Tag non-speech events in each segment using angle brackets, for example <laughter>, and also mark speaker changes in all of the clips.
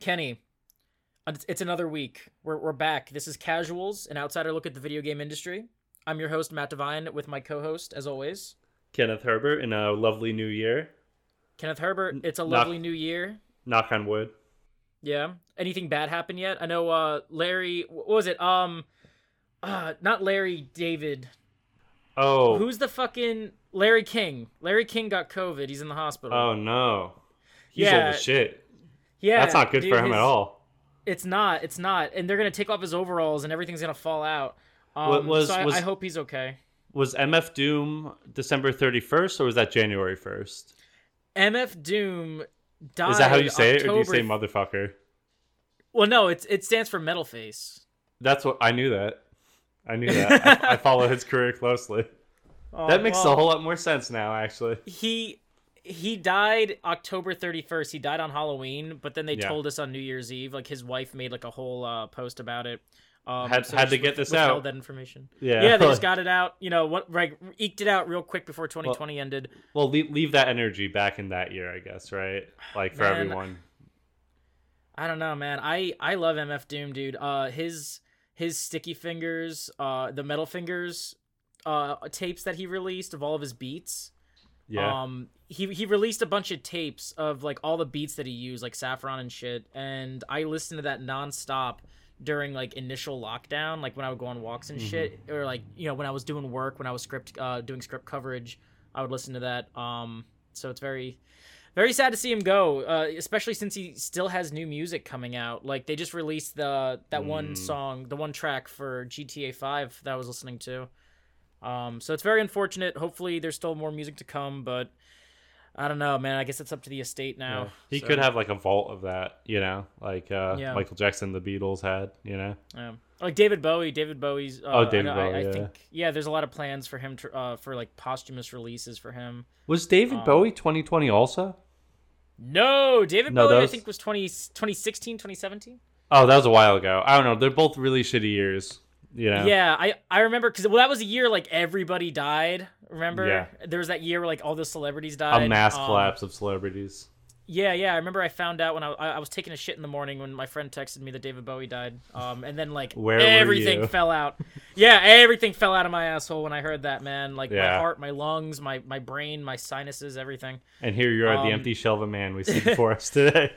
Speaker 1: Kenny, it's, it's another week. We're, we're back. This is Casuals, an outsider look at the video game industry. I'm your host, Matt Devine, with my co host, as always,
Speaker 2: Kenneth Herbert in a lovely new year.
Speaker 1: Kenneth Herbert. It's a
Speaker 2: Knock-
Speaker 1: lovely new year.
Speaker 2: Knock on wood.
Speaker 1: Yeah. Anything bad happen yet? I know uh Larry what was it? Um uh not Larry David.
Speaker 2: Oh.
Speaker 1: Who's the fucking Larry King? Larry King got COVID. He's in the hospital.
Speaker 2: Oh no. He's
Speaker 1: Yeah.
Speaker 2: old as shit.
Speaker 1: Yeah.
Speaker 2: That's not good
Speaker 1: dude,
Speaker 2: for him at all.
Speaker 1: It's not. It's not. And they're gonna take off his overalls and everything's gonna fall out. Um,
Speaker 2: What was-
Speaker 1: so I,
Speaker 2: was-
Speaker 1: I hope he's okay.
Speaker 2: Was MF Doom December 31st or was that January 1st?
Speaker 1: MF Doom died.
Speaker 2: Is that how you say it or do you say motherfucker?
Speaker 1: Well, no, it's it stands for Metal Face.
Speaker 2: That's what I knew that. I knew that. <laughs> I, I follow his career closely.
Speaker 1: Oh,
Speaker 2: That makes
Speaker 1: well,
Speaker 2: a whole lot more sense now actually.
Speaker 1: He he died October 31st. He died on Halloween, but then they
Speaker 2: Yeah.
Speaker 1: told us on New Year's Eve. Like his wife made like a whole uh, post about it. Um,
Speaker 2: Had-
Speaker 1: so
Speaker 2: had to get this out.
Speaker 1: That information.
Speaker 2: Yeah.
Speaker 1: Yeah, they just <laughs> got it out. You know what? Like eked it out real quick before 2020 ended.
Speaker 2: Well, leave, leave that energy back in that year, I guess, right? Like for
Speaker 1: Man,
Speaker 2: everyone.
Speaker 1: I don't know, man. I I love MF Doom, dude. Uh, his his sticky fingers, uh, the metal fingers, uh, tapes that he released of all of his beats.
Speaker 2: Yeah.
Speaker 1: Um, he he released a bunch of tapes of like all the beats that he used, like Saffron and shit, and I listened to that nonstop during like initial lockdown, like when I would go on walks and shit, or like you know when I was doing work, when I was script uh doing script coverage, I would listen to that. Um, so it's very very sad to see him go, uh, especially since he still has new music coming out. Like they just released the that one
Speaker 2: Mm.
Speaker 1: song, the one track for GTA Five that I was listening to. Um, so it's very unfortunate. Hopefully, there's still more music to come, but I don't know, man. I guess it's up to the estate now.
Speaker 2: Yeah. He
Speaker 1: so,
Speaker 2: could have like a vault of that, you know, like uh,
Speaker 1: Yeah.
Speaker 2: Michael Jackson, the Beatles had, you know.
Speaker 1: yeah. like David Bowie. David Bowie's. Uh,
Speaker 2: Oh, David
Speaker 1: I, I-
Speaker 2: Bowie,
Speaker 1: I
Speaker 2: yeah.
Speaker 1: think yeah. There's a lot of plans for him to uh, for like posthumous releases for him.
Speaker 2: Was David
Speaker 1: Um,
Speaker 2: Bowie 2020 also?
Speaker 1: No, David
Speaker 2: No,
Speaker 1: Bowie.
Speaker 2: that
Speaker 1: I think was 20, 2016, 2017.
Speaker 2: Oh, that was a while ago. I don't know. They're both really shitty years, you know.
Speaker 1: Yeah, I I remember because well that was a year like everybody died. Remember?
Speaker 2: Yeah.
Speaker 1: There was that year where like all the celebrities died.
Speaker 2: A mass
Speaker 1: Um,
Speaker 2: collapse of celebrities.
Speaker 1: Yeah, yeah. I remember I found out when I, I was taking a shit in the morning when my friend texted me that David Bowie died. Um, and then like
Speaker 2: Where
Speaker 1: everything fell out. Yeah, everything fell out of my asshole when I heard that man. Like my heart, my lungs, my my brain, my sinuses, everything.
Speaker 2: And here you are,
Speaker 1: um,
Speaker 2: the empty shell of a man we see <laughs> before us today.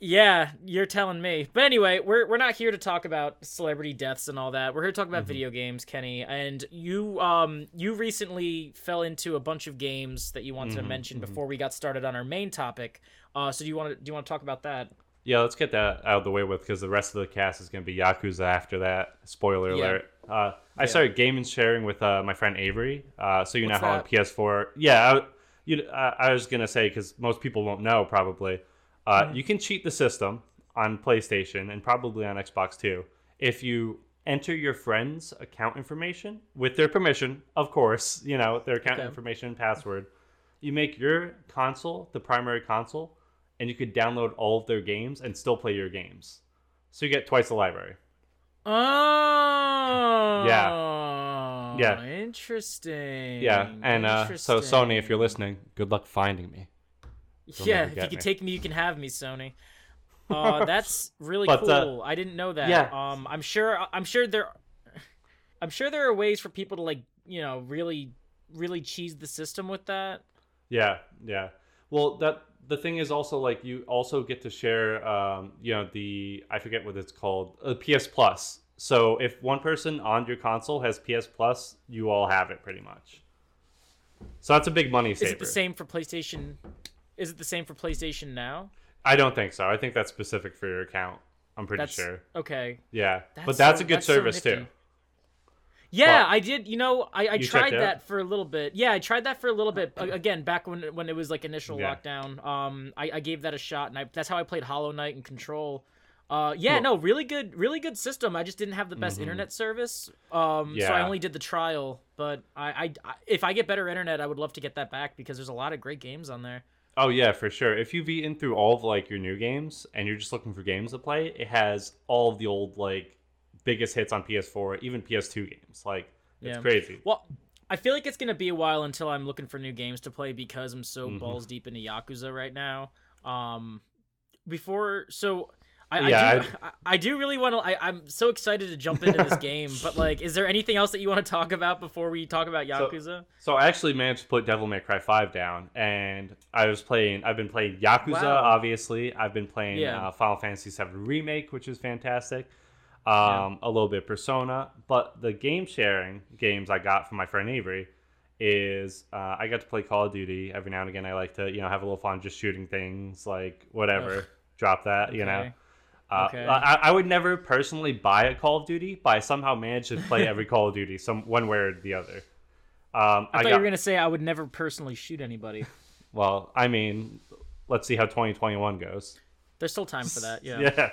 Speaker 1: Yeah, you're telling me. But anyway, we're we're not here to talk about celebrity deaths and all that. We're here to talk about
Speaker 2: Mm-hmm.
Speaker 1: video games, Kenny. And you um you recently fell into a bunch of games that you wanted to
Speaker 2: Mhm,
Speaker 1: mention
Speaker 2: mhm.
Speaker 1: before we got started on our main topic. Uh, so do you want to do you want to talk about that?
Speaker 2: Yeah, let's get that out of the way with because the rest of the cast is going to be Yakuza after that. Spoiler
Speaker 1: Yeah.
Speaker 2: alert. Uh, I
Speaker 1: Yeah.
Speaker 2: started gaming sharing with uh, my friend Avery. Uh, so you
Speaker 1: What's
Speaker 2: know how
Speaker 1: that?
Speaker 2: on PS4. Yeah, I, you, I was going to say because most people won't know probably. Uh,
Speaker 1: Mm-hmm.
Speaker 2: You can cheat the system on PlayStation and probably on Xbox too if you enter your friend's account information with their permission, of course. You know their account
Speaker 1: Okay.
Speaker 2: information and password. You make your console the primary console and you could download all of their games and still play your games. So you get twice the library.
Speaker 1: Oh,
Speaker 2: Yeah.
Speaker 1: yeah, Interesting.
Speaker 2: Yeah, and uh, so Sony, if you're listening, good luck finding me. You'll
Speaker 1: yeah, if you can
Speaker 2: me.
Speaker 1: take me, you can have me, Sony. <laughs> Uh, that's really
Speaker 2: But, uh,
Speaker 1: cool. I didn't know that.
Speaker 2: yeah.
Speaker 1: Um, I'm sure. I'm sure there. I'm sure there are ways for people to like, you know, really, really cheese the system with that.
Speaker 2: Yeah, yeah. Well, that the thing is also like you also get to share, um, you know, the I forget what it's called, uh, PS Plus. So if one person on your console has PS Plus, you all have it pretty much. So that's a big money saver.
Speaker 1: Is it the same for PlayStation? Is it the same for PlayStation now?
Speaker 2: I don't think so. I think that's specific for your account. I'm pretty
Speaker 1: That's
Speaker 2: sure.
Speaker 1: okay.
Speaker 2: Yeah,
Speaker 1: That's
Speaker 2: but that's
Speaker 1: so-
Speaker 2: a good
Speaker 1: that's so
Speaker 2: service too.
Speaker 1: Yeah,
Speaker 2: But-
Speaker 1: I did. You know, I, I tried that for a little bit. Yeah, I tried that for a little bit. Again, back when when it was like initial
Speaker 2: Yeah.
Speaker 1: lockdown. Um, I, I gave that a shot, and I, that's how I played Hollow Knight and Control. Uh, yeah,
Speaker 2: Cool.
Speaker 1: no, really good, really good system. I just didn't have the best
Speaker 2: Mhm.
Speaker 1: internet service. Um, so I only did the trial. But I, I, I, if I get better internet, I would love to get that back because there's a lot of great games on there.
Speaker 2: Oh yeah, for sure. If you've eaten through all of like your new games and you're just looking for games to play, it has all of the old like biggest hits on PS4, even PS2 games. Like it's
Speaker 1: Yeah.
Speaker 2: crazy.
Speaker 1: Well, I feel like it's gonna be a while until I'm looking for new games to play because I'm so
Speaker 2: Mhm.
Speaker 1: balls deep into Yakuza right now. Um, before, so I,
Speaker 2: Yeah,
Speaker 1: I do. <laughs> I, I do really want to. I, I'm so excited to jump into this <laughs> game, but like, is there anything else that you want to talk about before we talk about Yakuza?
Speaker 2: So I actually managed to put Devil May Cry 5 down, and I was playing. I've been playing Yakuza,
Speaker 1: Wow.
Speaker 2: obviously. I've been playing
Speaker 1: Yeah.
Speaker 2: uh, Final Fantasy VII Remake, which is fantastic. Um, A little bit Persona, but the game sharing games I got from my friend Avery is uh, I got to play Call of Duty every now and again. I like to you know have a little fun just shooting things like whatever.
Speaker 1: Ugh.
Speaker 2: Drop that, you know.
Speaker 1: Okay.
Speaker 2: Uh,
Speaker 1: Okay.
Speaker 2: I, I would never personally buy a Call of Duty, but I somehow managed to play every Call of Duty, some one way or the other. Um,
Speaker 1: I thought
Speaker 2: got,
Speaker 1: you were gonna say I would never personally shoot anybody. <laughs>
Speaker 2: well, I mean, let's see how 2021 goes.
Speaker 1: There's still time for that. Yeah. <laughs>
Speaker 2: Yeah,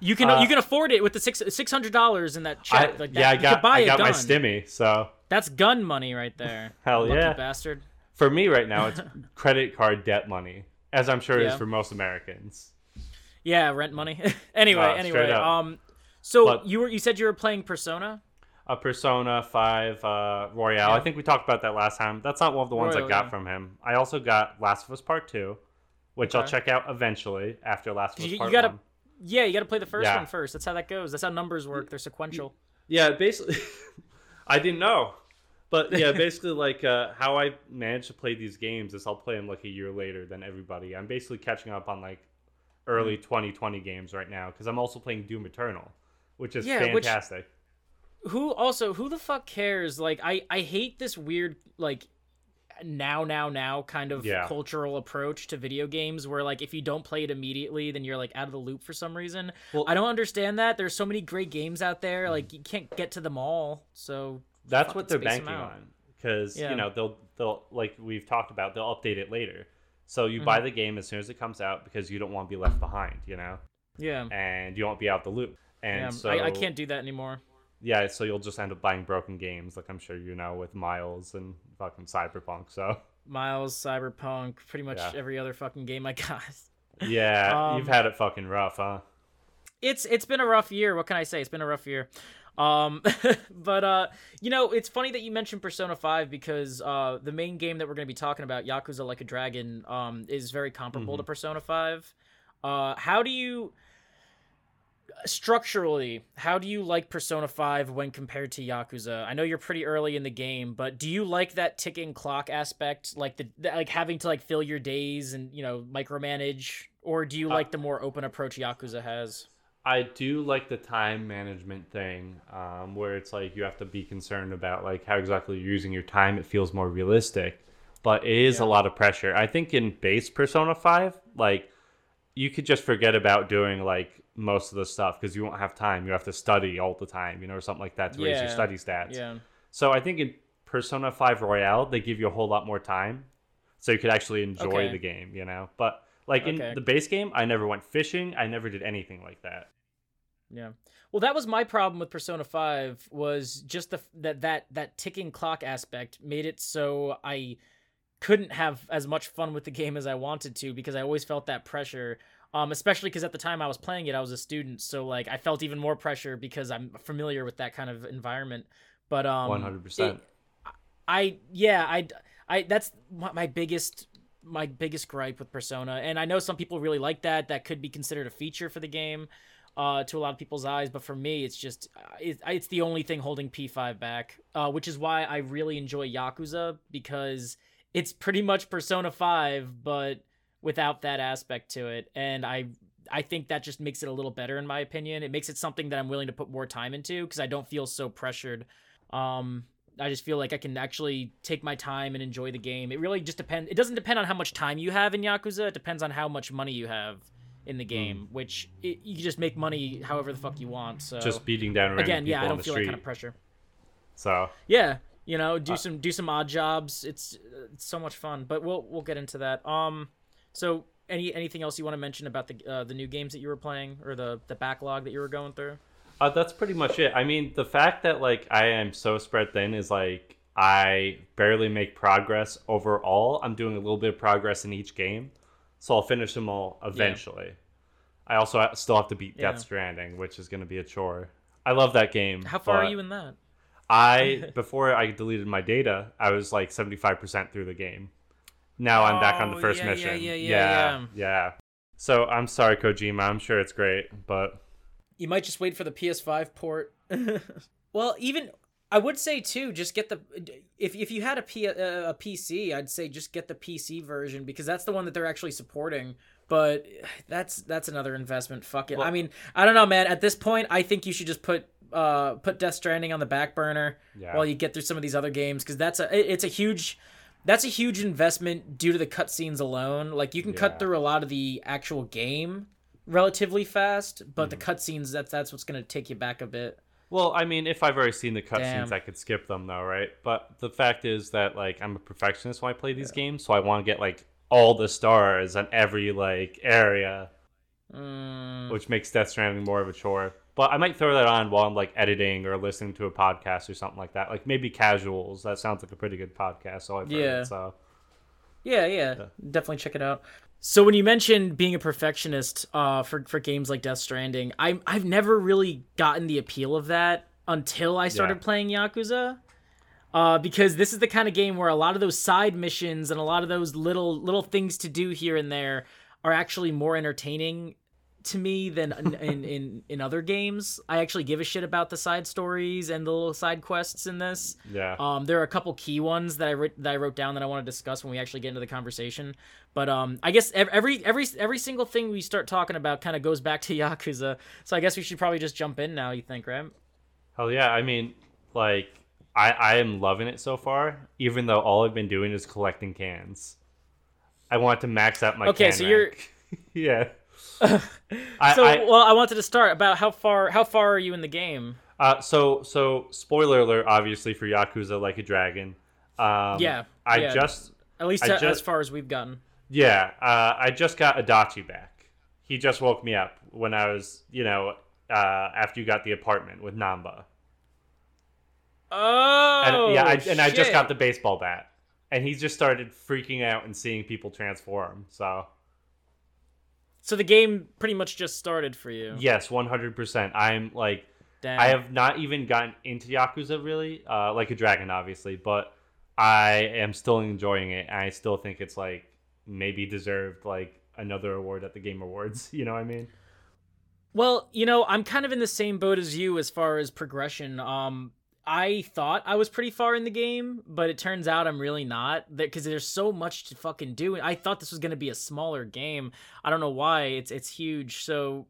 Speaker 1: You can
Speaker 2: Uh,
Speaker 1: you can afford it with the six six hundred dollars in that
Speaker 2: I,
Speaker 1: check. like that.
Speaker 2: yeah, I got
Speaker 1: buy
Speaker 2: I got my stimmy. So
Speaker 1: That's gun money right <laughs> there.
Speaker 2: Hell
Speaker 1: Lucky
Speaker 2: yeah.
Speaker 1: bastard.
Speaker 2: for me right now, it's credit card debt money, as I'm sure it is for most Americans.
Speaker 1: Yeah, rent money. <laughs> anyway,
Speaker 2: straight
Speaker 1: anyway. Um, so
Speaker 2: But-
Speaker 1: you were you said you were playing Persona.
Speaker 2: A Persona 5 uh, Royal. I think we talked about that last time. That's not one of the ones I got
Speaker 1: yeah.
Speaker 2: from him. I also got Last of Us Part 2, which I'll check out eventually after Last of Us
Speaker 1: You- you gotta-
Speaker 2: 1.
Speaker 1: Yeah, you got to play the first
Speaker 2: Yeah.
Speaker 1: one first. That's how that goes. That's how numbers work. They're sequential.
Speaker 2: Yeah, basically, <laughs> I didn't know, but yeah, basically, like uh, how I manage to play these games is I'll play them like a year later than everybody. I'm basically catching up on like early
Speaker 1: Mm.
Speaker 2: 2020 games right now because I'm also playing Doom Eternal, which is
Speaker 1: Yeah, which-
Speaker 2: fantastic.
Speaker 1: Who also who the fuck cares? Like I I hate this weird like now now now kind of
Speaker 2: Yeah.
Speaker 1: cultural approach to video games where like if you don't play it immediately then you're like out of the loop for some reason.
Speaker 2: Well-
Speaker 1: I don't understand that. There's so many great games out there like you can't get to them all. So
Speaker 2: That's what they're banking on because
Speaker 1: Yeah.
Speaker 2: you know they'll they'll like we've talked about they'll update it later. So you buy the game as soon as it comes out because you don't want to be left behind, you know,
Speaker 1: yeah.
Speaker 2: and you won't be out the loop. And
Speaker 1: yeah,
Speaker 2: so
Speaker 1: I, I can't do that anymore.
Speaker 2: yeah, so you'll just end up buying broken games, like I'm sure you know with Miles and fucking Cyberpunk. So
Speaker 1: Miles, Cyberpunk, pretty much
Speaker 2: Yeah.
Speaker 1: every other fucking game I got.
Speaker 2: yeah, <laughs>
Speaker 1: Um,
Speaker 2: you've had it fucking rough, huh?
Speaker 1: It's it's been a rough year. What can I say? It's been a rough year. Um, <laughs> but uh, you know, it's funny that you mentioned Persona Five because uh, the main game that we're going to be talking about, Yakuza Like a Dragon, um, is very comparable to Persona Five. Uh, how do you structurally? How do you like Persona Five when compared to Yakuza? I know you're pretty early in the game, but do you like that ticking clock aspect, like the, the like having to like fill your days and you know micromanage, or do you like the more open approach Yakuza has?
Speaker 2: I do like the time management thing, um, where it's like you have to be concerned about like how exactly you're using your time. It feels more realistic, but it is
Speaker 1: Yeah.
Speaker 2: a lot of pressure. I think in base Persona Five, like you could just forget about doing like most of the stuff because you won't have time. You have to study all the time, you know, or something like that to raise your study stats.
Speaker 1: Yeah.
Speaker 2: So I think in Persona 5 Royal, they give you a whole lot more time. So you could actually enjoy
Speaker 1: Okay.
Speaker 2: the game, you know? But like in
Speaker 1: Okay.
Speaker 2: the base game, I never went fishing. I never did anything like that.
Speaker 1: Yeah. Well, that was my problem with Persona 5 was just the that that that ticking clock aspect made it so I couldn't have as much fun with the game as I wanted to because I always felt that pressure. Um especially cuz at the time I was playing it I was a student, so like I felt even more pressure because I'm familiar with that kind of environment. But um
Speaker 2: 100%.
Speaker 1: it- I yeah, I I that's my biggest my biggest gripe with Persona, and I know some people really like that. That could be considered a feature for the game, uh, to a lot of people's eyes. But for me, it's just uh, it, it's the only thing holding P5 back, uh, which is why I really enjoy Yakuza because it's pretty much Persona 5, but without that aspect to it, and I. I think that just makes it a little better in my opinion. It makes it something that I'm willing to put more time into because I don't feel so pressured. Um, I just feel like I can actually take my time and enjoy the game. It really just depends. It doesn't depend on how much time you have in Yakuza. It depends on how much money you have in the game, which it, you can just make money however the fuck you want. So
Speaker 2: Just beating down random
Speaker 1: again, yeah, I don't feel
Speaker 2: street.
Speaker 1: that kind of pressure.
Speaker 2: so
Speaker 1: Yeah, you know, do
Speaker 2: Uh,
Speaker 1: some do some odd jobs. It's, it's so much fun. But we'll we'll get into that. Um, so any anything else you want to mention about the uh, the new games that you were playing or the the backlog that you were going through?
Speaker 2: Uh, that's pretty much it. I mean, the fact that like I am so spread thin is like I barely make progress overall. I'm doing a little bit of progress in each game, so I'll finish them all eventually. I also ha- still have to beat
Speaker 1: Yeah.
Speaker 2: Death Stranding, which is going to be a chore. I love that game.
Speaker 1: How far are you in that?
Speaker 2: I <laughs> before I deleted my data, I was like 75% through the game. Now I'm back on the
Speaker 1: Oh,
Speaker 2: first
Speaker 1: yeah, yeah,
Speaker 2: mission.
Speaker 1: yeah, yeah,
Speaker 2: yeah,
Speaker 1: yeah.
Speaker 2: yeah. So I'm sorry, Kojima. I'm sure it's great, but
Speaker 1: You might just wait for the PS5 port. <laughs> well, even I would say too, just get the if if you had a P, uh, a PC, I'd say just get the PC version because that's the one that they're actually supporting. But that's that's another investment. Fuck it.
Speaker 2: Well-
Speaker 1: I mean, I don't know, man. At this point, I think you should just put uh put Death Stranding on the back burner
Speaker 2: Yeah.
Speaker 1: while you get through some of these other games because that's a it's a huge that's a huge investment due to the cutscenes alone. Like you can
Speaker 2: Yeah.
Speaker 1: cut through a lot of the actual game relatively fast, but the
Speaker 2: Mm-hmm.
Speaker 1: cutscenes that's that's what's gonna take you back a bit.
Speaker 2: well, I mean, if I've already seen the cutscenes, I could skip them though, right? But the fact is that like I'm a perfectionist when I play these games, so I want to get like all the stars on every like area,
Speaker 1: Mm,
Speaker 2: which makes Death Stranding more of a chore. But I might throw that on while I'm like editing or listening to a podcast or something like that. Like maybe Casuals. That sounds like a pretty good podcast. So I've heard.
Speaker 1: Yeah.
Speaker 2: So
Speaker 1: yeah, yeah, definitely check it out. So when you mentioned being a perfectionist uh, for for games like Death Stranding, I I've never really gotten the appeal of that until I started
Speaker 2: Yeah.
Speaker 1: playing Yakuza. Uh, because this is the kind of game where a lot of those side missions and a lot of those little little things to do here and there are actually more entertaining to me than in, in, in, other games. I actually give a shit about the side stories and the little side quests in this.
Speaker 2: yeah.
Speaker 1: Um, there are a couple key ones that I wrote that I wrote down that I want to discuss when we actually get into the conversation. But um, I guess every every every single thing we start talking about kind of goes back to <laughs> Yakuza. So I guess we should probably just jump in now. You think, right?
Speaker 2: Hell yeah! I mean, like, I I am loving it so far. Even though all I've been doing is collecting cans. I want to max out my.
Speaker 1: Okay, so you're- <laughs>
Speaker 2: yeah.
Speaker 1: So
Speaker 2: I,
Speaker 1: well, I wanted to start about how far how far are you in the game?
Speaker 2: uh, so so spoiler alert, obviously for Yakuza Like a Dragon. Um,
Speaker 1: Yeah,
Speaker 2: I
Speaker 1: yeah.
Speaker 2: just
Speaker 1: At least
Speaker 2: I
Speaker 1: as
Speaker 2: just-
Speaker 1: far as we've gotten.
Speaker 2: yeah. Uh, I just got Adachi back. He just woke me up when I was, you know, uh, after you got the apartment with Nanba.
Speaker 1: Oh,
Speaker 2: And, yeah, I, and I just got the baseball bat, and he just started freaking out and seeing people transform. So
Speaker 1: So the game pretty much just started for you.
Speaker 2: yes, one hundred percent. I'm like,
Speaker 1: Damn.
Speaker 2: I have not even gotten into Yakuza really, uh, like a dragon, obviously, but I am still enjoying it, and I still think it's like maybe deserved like another award at the Game Awards. <laughs> You know what I mean?
Speaker 1: Well, you know, I'm kind of in the same boat as you as far as progression. Um, I thought I was pretty far in the game, but it turns out I'm really not. Because there's so much to fucking do. I thought this was gonna be a smaller game. I don't know why. It's it's huge. So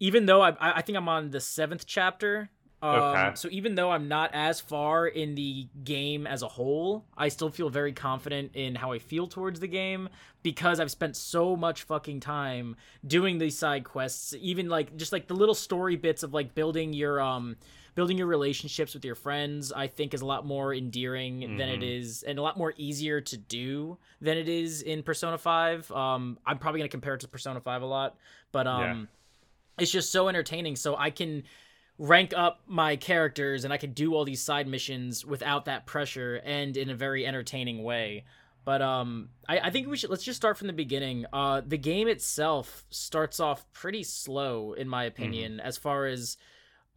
Speaker 1: even though I I think I'm on the seventh chapter. Um,
Speaker 2: Okay.
Speaker 1: So even though I'm not as far in the game as a whole, I still feel very confident in how I feel towards the game because I've spent so much fucking time doing these side quests. Even like just like the little story bits of like building your um building your relationships with your friends. I think is a lot more endearing than it
Speaker 2: Mhm.
Speaker 1: is and a lot more easier to do than it is in Persona Five. Um, I'm probably gonna compare it to Persona Five a lot, but um
Speaker 2: Yeah.
Speaker 1: it's just so entertaining. So I can rank up my characters and I can do all these side missions without that pressure and in a very entertaining way. But um, I, I think we should let's just start from the beginning. Uh, the game itself starts off pretty slow, in my opinion, as far as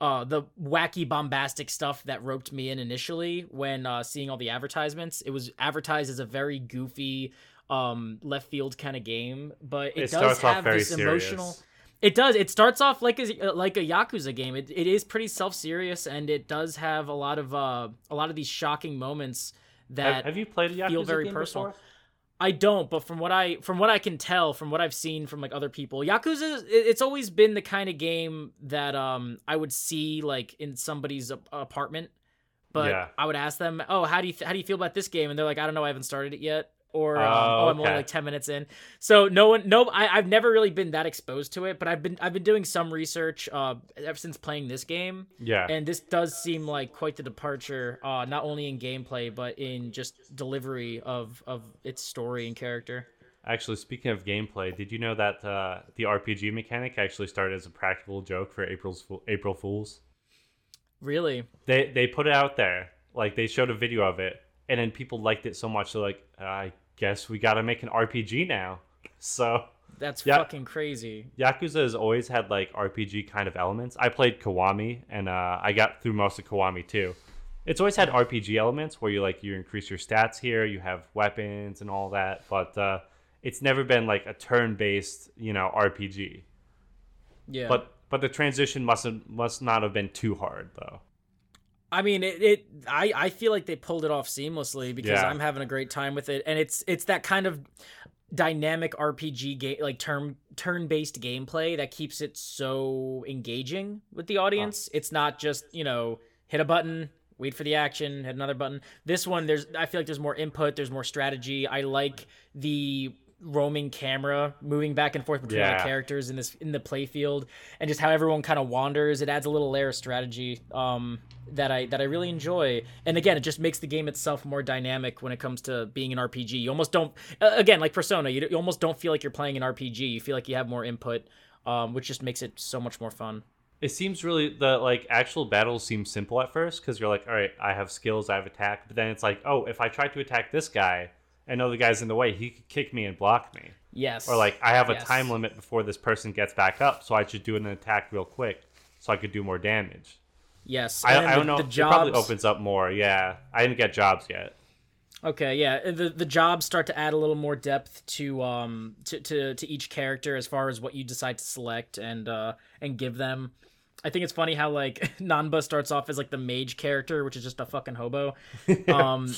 Speaker 1: uh the wacky bombastic stuff that roped me in initially when uh seeing all the advertisements. It was advertised as a very goofy um left field kind of game, but it,
Speaker 2: It
Speaker 1: does
Speaker 2: starts off
Speaker 1: have
Speaker 2: very
Speaker 1: this emotional it does. It starts off like a like a Yakuza game. It, it is pretty self serious, and it does have a lot of uh a lot of these shocking moments that
Speaker 2: Have, have you played a Yakuza
Speaker 1: feel very
Speaker 2: game
Speaker 1: personal.
Speaker 2: before?
Speaker 1: I don't. But from what I from what I can tell, from what I've seen from like other people, Yakuza it's always been the kind of game that um I would see like in somebody's apartment. But
Speaker 2: Yeah.
Speaker 1: I would ask them, "Oh, how do you th- how do you feel about this game?" And they're like, "I don't know. I haven't started it yet." Or um,
Speaker 2: Oh,
Speaker 1: oh, I'm only like ten minutes in. So no one, no, I, I've never really been that exposed to it. But I've been I've been doing some research uh ever since playing this game,
Speaker 2: Yeah.
Speaker 1: and this does seem like quite the departure, uh, not only in gameplay but in just delivery of of its story and character.
Speaker 2: Actually, speaking of gameplay, did you know that uh, the RPG mechanic actually started as a practical joke for April's Fool- April Fools?
Speaker 1: Really?
Speaker 2: They they put it out there, like they showed a video of it, and then people liked it so much, they're like, I guess we got to make an RPG now. So
Speaker 1: That's fucking crazy.
Speaker 2: Yakuza has always had like RPG kind of elements. I played Kiwami, and uh, I got through most of Kiwami too. It's always had RPG elements where you like you increase your stats here, you have weapons and all that, but uh, it's never been like a turn-based, you know, RPG.
Speaker 1: Yeah.
Speaker 2: But but the transition must have, must not have been too hard though.
Speaker 1: I mean, it, it. I I feel like they pulled it off seamlessly because
Speaker 2: Yeah.
Speaker 1: I'm having a great time with it, and it's it's that kind of dynamic RPG game, like turn turn based gameplay that keeps it so engaging with the audience. It's not just you know hit a button, wait for the action, hit another button. This one, there's I feel like there's more input, there's more strategy. I like the roaming camera moving back and forth between
Speaker 2: Yeah.
Speaker 1: the characters in this in the playfield and just how everyone kind of wanders. It adds a little layer of strategy um that i that i really enjoy. And again it just makes the game itself more dynamic when it comes to being an rpg you almost don't again like persona you, you almost don't feel like you're playing an rpg you feel like you have more input um which just makes it so much more fun.
Speaker 2: It seems really the like actual battles seem simple at first because you're like, all right, I have skills, I have attack, but then it's like, oh, if I try to attack this guy and know the guy's in the way, he could kick me and block me.
Speaker 1: yes
Speaker 2: Or like, I have a
Speaker 1: Yes.
Speaker 2: time limit before this person gets back up, so I should do an attack real quick so I could do more damage.
Speaker 1: yes
Speaker 2: I, I don't know.
Speaker 1: the
Speaker 2: It probably opens up more. Yeah, I didn't get jobs yet.
Speaker 1: Okay, yeah. The the jobs start to add a little more depth to um to, to, to each character as far as what you decide to select and uh and give them. I think it's funny how like <laughs> Nanba starts off as like the mage character, which is just a fucking hobo. <laughs> Um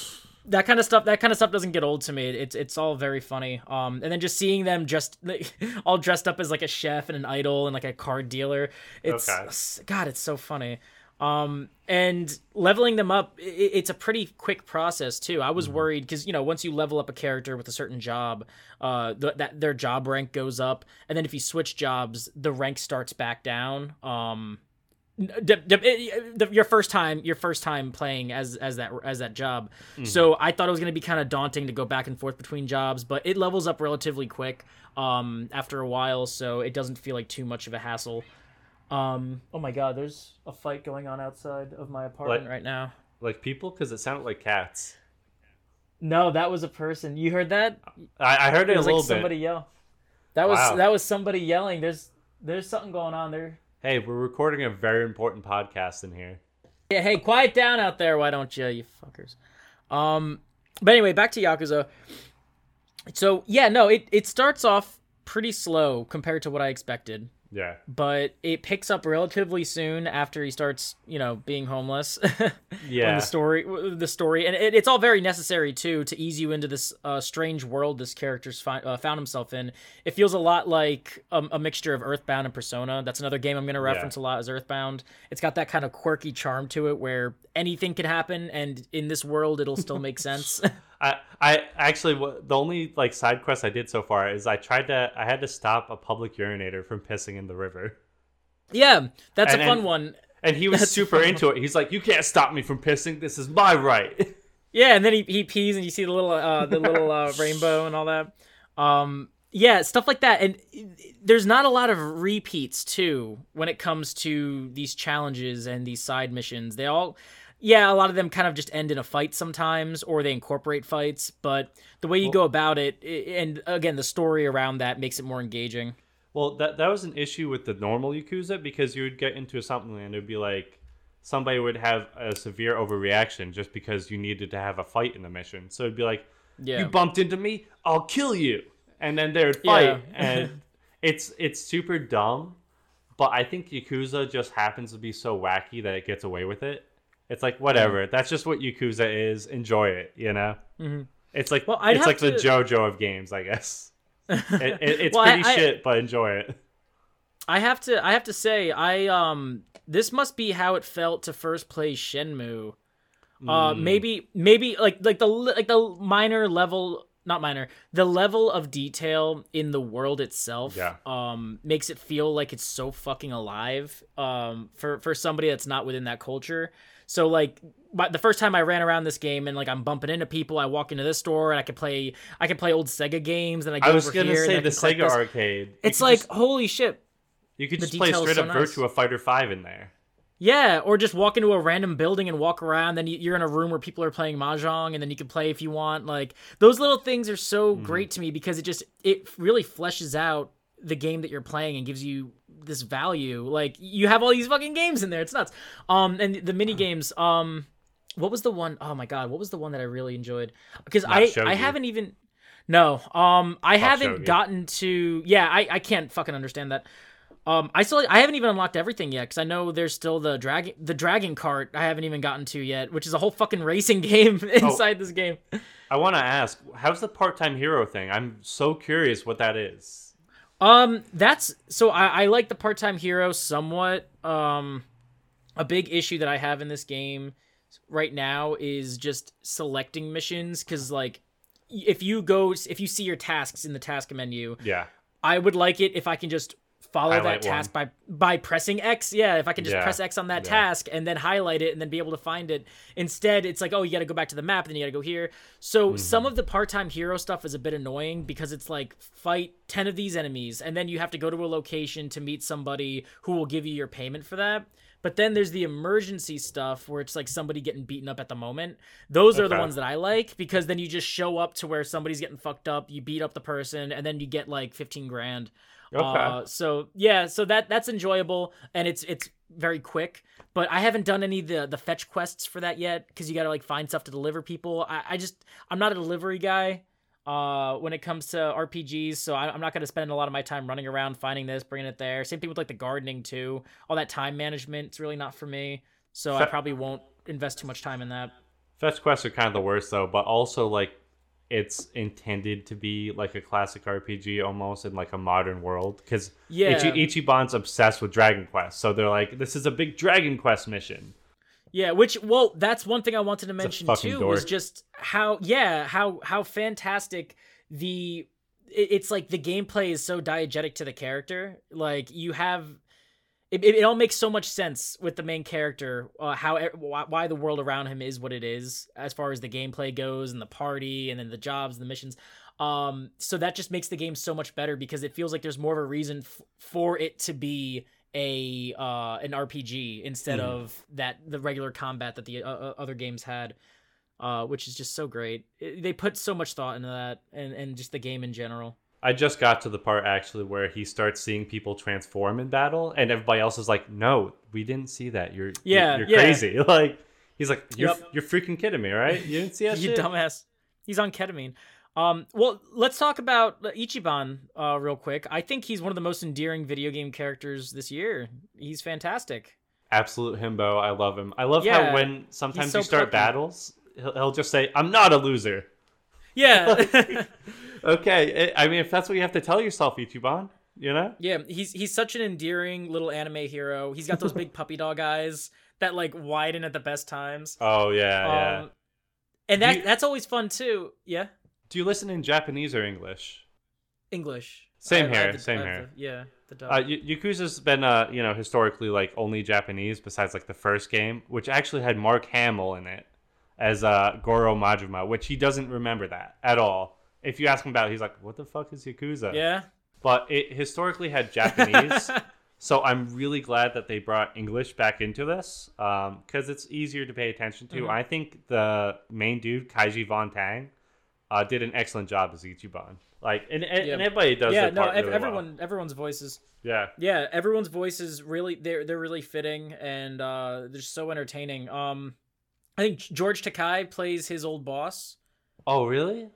Speaker 1: that kind of stuff that kind of stuff doesn't get old to me. It's it's all very funny. Um and then just seeing them just like, <laughs> all dressed up as like a chef and an idol and like a card dealer. It's
Speaker 2: Okay.
Speaker 1: god, it's so funny um and leveling them up i it's a pretty quick process too i was worried because you know once you level up a character with a certain job uh th- that their job rank goes up and then if you switch jobs the rank starts back down um d- d- it- the- your first time your first time playing as as that as that job so i thought it was going to be kind of daunting to go back and forth between jobs but it levels up relatively quick um after a while so it doesn't feel like too much of a hassle um. Oh my God! There's a fight going on outside of my apartment right now.
Speaker 2: Like people, because it sounded like cats.
Speaker 1: No, that was a person. You heard that?
Speaker 2: I, I heard it,
Speaker 1: It
Speaker 2: a
Speaker 1: was
Speaker 2: little
Speaker 1: like somebody
Speaker 2: bit.
Speaker 1: yell. That was
Speaker 2: Wow.
Speaker 1: that was somebody yelling. There's there's something going on there.
Speaker 2: Hey, we're recording a very important podcast in here.
Speaker 1: Yeah. Hey, quiet down out there. Why don't you, you fuckers? Um. But anyway, back to Yakuza. So yeah, no, it it starts off pretty slow compared to what I expected.
Speaker 2: Yeah.
Speaker 1: but it picks up relatively soon after he starts, you know, being homeless. <laughs>
Speaker 2: Yeah.
Speaker 1: the story, the story, and it, it's all very necessary too to ease you into this uh, strange world this character's fi- uh, found himself in. It feels a lot like a, a mixture of Earthbound and Persona. That's another game I'm going to reference a lot as Earthbound. It's got that kind of quirky charm to it where anything can happen, and in this world, it'll still make <laughs> sense. <laughs>
Speaker 2: I, I actually the only like side quest I did so far is I tried to I had to stop a public urinator from pissing in the river,
Speaker 1: yeah, that's
Speaker 2: And-
Speaker 1: a fun
Speaker 2: and-
Speaker 1: one.
Speaker 2: and he was
Speaker 1: That's
Speaker 2: super into it. He's like, "You can't stop me from pissing. This is my right." <laughs>
Speaker 1: Yeah, and then he, he pees and you see the little uh the <laughs> little uh, rainbow and all that. Um yeah, stuff like that. And there's not a lot of repeats too when it comes to these challenges and these side missions. They all yeah, a lot of them kind of just end in a fight sometimes or they incorporate fights, but the way you go about it and again the story around that makes it more engaging.
Speaker 2: Well, that that was an issue with the normal Yakuza because you would get into something and it would be like somebody would have a severe overreaction just because you needed to have a fight in the mission. So it'd be like,
Speaker 1: Yeah.
Speaker 2: "You bumped into me, I'll kill you," and then they would fight,
Speaker 1: Yeah.
Speaker 2: and <laughs> it's it's super dumb. But I think Yakuza just happens to be so wacky that it gets away with it. It's like whatever. That's just what Yakuza is. Enjoy it, you know.
Speaker 1: Mhm.
Speaker 2: It's like
Speaker 1: Well, I'd
Speaker 2: it's like the JoJo of games, I guess. <laughs> It, it, it's
Speaker 1: Well,
Speaker 2: pretty
Speaker 1: I-
Speaker 2: shit, but enjoy it.
Speaker 1: I have to I have to say I um this must be how it felt to first play Shenmue. Uh
Speaker 2: Mm.
Speaker 1: maybe maybe like like the like the minor level not minor the level of detail in the world itself
Speaker 2: Yeah.
Speaker 1: um makes it feel like it's so fucking alive um for for somebody that's not within that culture. So like my, the first time I ran around this game and like I'm bumping into people, I walk into this store and I could play I could play old Sega games and I go
Speaker 2: I was gonna say the Sega
Speaker 1: this.
Speaker 2: arcade.
Speaker 1: It's like
Speaker 2: just-
Speaker 1: holy shit.
Speaker 2: you could just play straight
Speaker 1: so
Speaker 2: up
Speaker 1: nice.
Speaker 2: Virtua Fighter Five in there.
Speaker 1: Yeah, or just walk into a random building and walk around. Then you- you're in a room where people are playing mahjong, and then you can play if you want. Like those little things are so
Speaker 2: Mm-hmm.
Speaker 1: great to me because it just it really fleshes out the game that you're playing and gives you this value. Like you have all these fucking games in there. It's nuts. Um, and the mini games. Um, what was the one oh my god, what was the one that I really enjoyed? Because I
Speaker 2: Shogi.
Speaker 1: I haven't even. No, um, I
Speaker 2: Fuck
Speaker 1: haven't
Speaker 2: Shogi.
Speaker 1: gotten to. Yeah, I, I can't fucking understand that. Um, I still I haven't even unlocked everything yet because I know there's still the dragon the dragon cart I haven't even gotten to yet, which is a whole fucking racing <laughs> game inside this game.
Speaker 2: I want to ask, how's the part-time hero thing? I'm so curious what that is.
Speaker 1: Um, that's so I, I like the part time hero somewhat. Um, a big issue that I have in this game right now is just selecting missions because like if you go if you see your tasks in the task menu,
Speaker 2: Yeah.
Speaker 1: I would like it if I can just follow
Speaker 2: Highlight
Speaker 1: that task by by pressing X. Yeah, if I can just
Speaker 2: Yeah,
Speaker 1: press X on that
Speaker 2: yeah.
Speaker 1: task and then highlight it and then be able to find it. Instead, it's like, oh, you got to go back to the map and then you got to go here. So
Speaker 2: Mm-hmm.
Speaker 1: some of the part-time hero stuff is a bit annoying because it's like fight 10 of these enemies and then you have to go to a location to meet somebody who will give you your payment for that. But then there's the emergency stuff where it's like somebody getting beaten up at the moment. Those are the ones that I like because then you just show up to where somebody's getting fucked up, you beat up the person, and then you get like 15 grand.
Speaker 2: Okay.
Speaker 1: Uh, so yeah, so that that's enjoyable and it's it's very quick. But I haven't done any of the the fetch quests for that yet because you got to like find stuff to deliver people. I, I just I'm not a delivery guy. Uh, when it comes to RPGs, so I, I'm not gonna spend a lot of my time running around finding this, bringing it there. Same thing with like the gardening too. All that time management, it's really not for me. So I probably won't invest too much time in that.
Speaker 2: Fetch quests are kind of the worst though, but also like it's intended to be like a classic RPG almost in like a modern world because
Speaker 1: Yeah.
Speaker 2: Ichi- Ichiban's obsessed with Dragon Quest, so they're like, this is a big Dragon Quest mission.
Speaker 1: Yeah, which well, that's one thing I wanted to mention too was just how yeah, how how fantastic the it's like the gameplay is so diegetic to the character. Like you have it, it, it all makes so much sense with the main character, uh, how why, the world around him is what it is as far as the gameplay goes and the party and then the jobs and the missions. Um, so that just makes the game so much better because it feels like there's more of a reason f- for it to be a uh an RPG instead
Speaker 2: Mhm.
Speaker 1: of that the regular combat that the uh, uh, other games had. Uh, which is just so great. It- they put so much thought into that, and, and just the game in general.
Speaker 2: I just got to the part actually where he starts seeing people transform in battle, and everybody else is like, "No, we didn't see that. You're
Speaker 1: Yeah,
Speaker 2: you're,
Speaker 1: yeah.
Speaker 2: crazy." <laughs> Like he's like, "You're
Speaker 1: Yep.
Speaker 2: you're freaking kidding me, right? You didn't see that <laughs>
Speaker 1: you
Speaker 2: shit."
Speaker 1: dumbass. He's on ketamine. Um, well, let's talk about Ichiban uh, real quick. I think he's one of the most endearing video game characters this year. He's fantastic.
Speaker 2: Absolute himbo. I love him. I love
Speaker 1: Yeah,
Speaker 2: how when sometimes
Speaker 1: so
Speaker 2: you start
Speaker 1: plucky.
Speaker 2: battles, he'll, he'll just say, "I'm not a loser."
Speaker 1: Yeah, <laughs>
Speaker 2: Okay, I I mean, if that's what you have to tell yourself, Ichiban, you know?
Speaker 1: yeah. He's he's such an endearing little anime hero. He's got those big <laughs> puppy dog eyes that like widen at the best times.
Speaker 2: Oh yeah, yeah.
Speaker 1: Um, and that
Speaker 2: You-
Speaker 1: that's always fun too. Yeah,
Speaker 2: Do you listen in Japanese or English?
Speaker 1: English.
Speaker 2: Same
Speaker 1: I- I
Speaker 2: here,
Speaker 1: the-
Speaker 2: same
Speaker 1: I
Speaker 2: here.
Speaker 1: the- yeah, the dub.
Speaker 2: Uh, Y- Yakuza's been, uh, you know, historically like only Japanese, besides like the first game, which actually had Mark Hamill in it as uh, Goro Majima, which he doesn't remember that at all. If you ask him about it, he's like, "What the fuck is Yakuza?"
Speaker 1: yeah.
Speaker 2: But it historically had Japanese, <laughs> so I'm really glad that they brought English back into this because it's easier to pay attention to.
Speaker 1: Mhm.
Speaker 2: I think the main dude, Kaiji Von Tang, uh, did an excellent job as Ichiban. Like, and, and,
Speaker 1: Yeah.
Speaker 2: and everybody does
Speaker 1: yeah, no, ev-
Speaker 2: really well.
Speaker 1: everyone, everyone's voices.
Speaker 2: Yeah.
Speaker 1: Yeah, everyone's voices really they're they're really fitting and uh they're so entertaining. Um I think George Takei plays his old boss.
Speaker 2: Oh, really?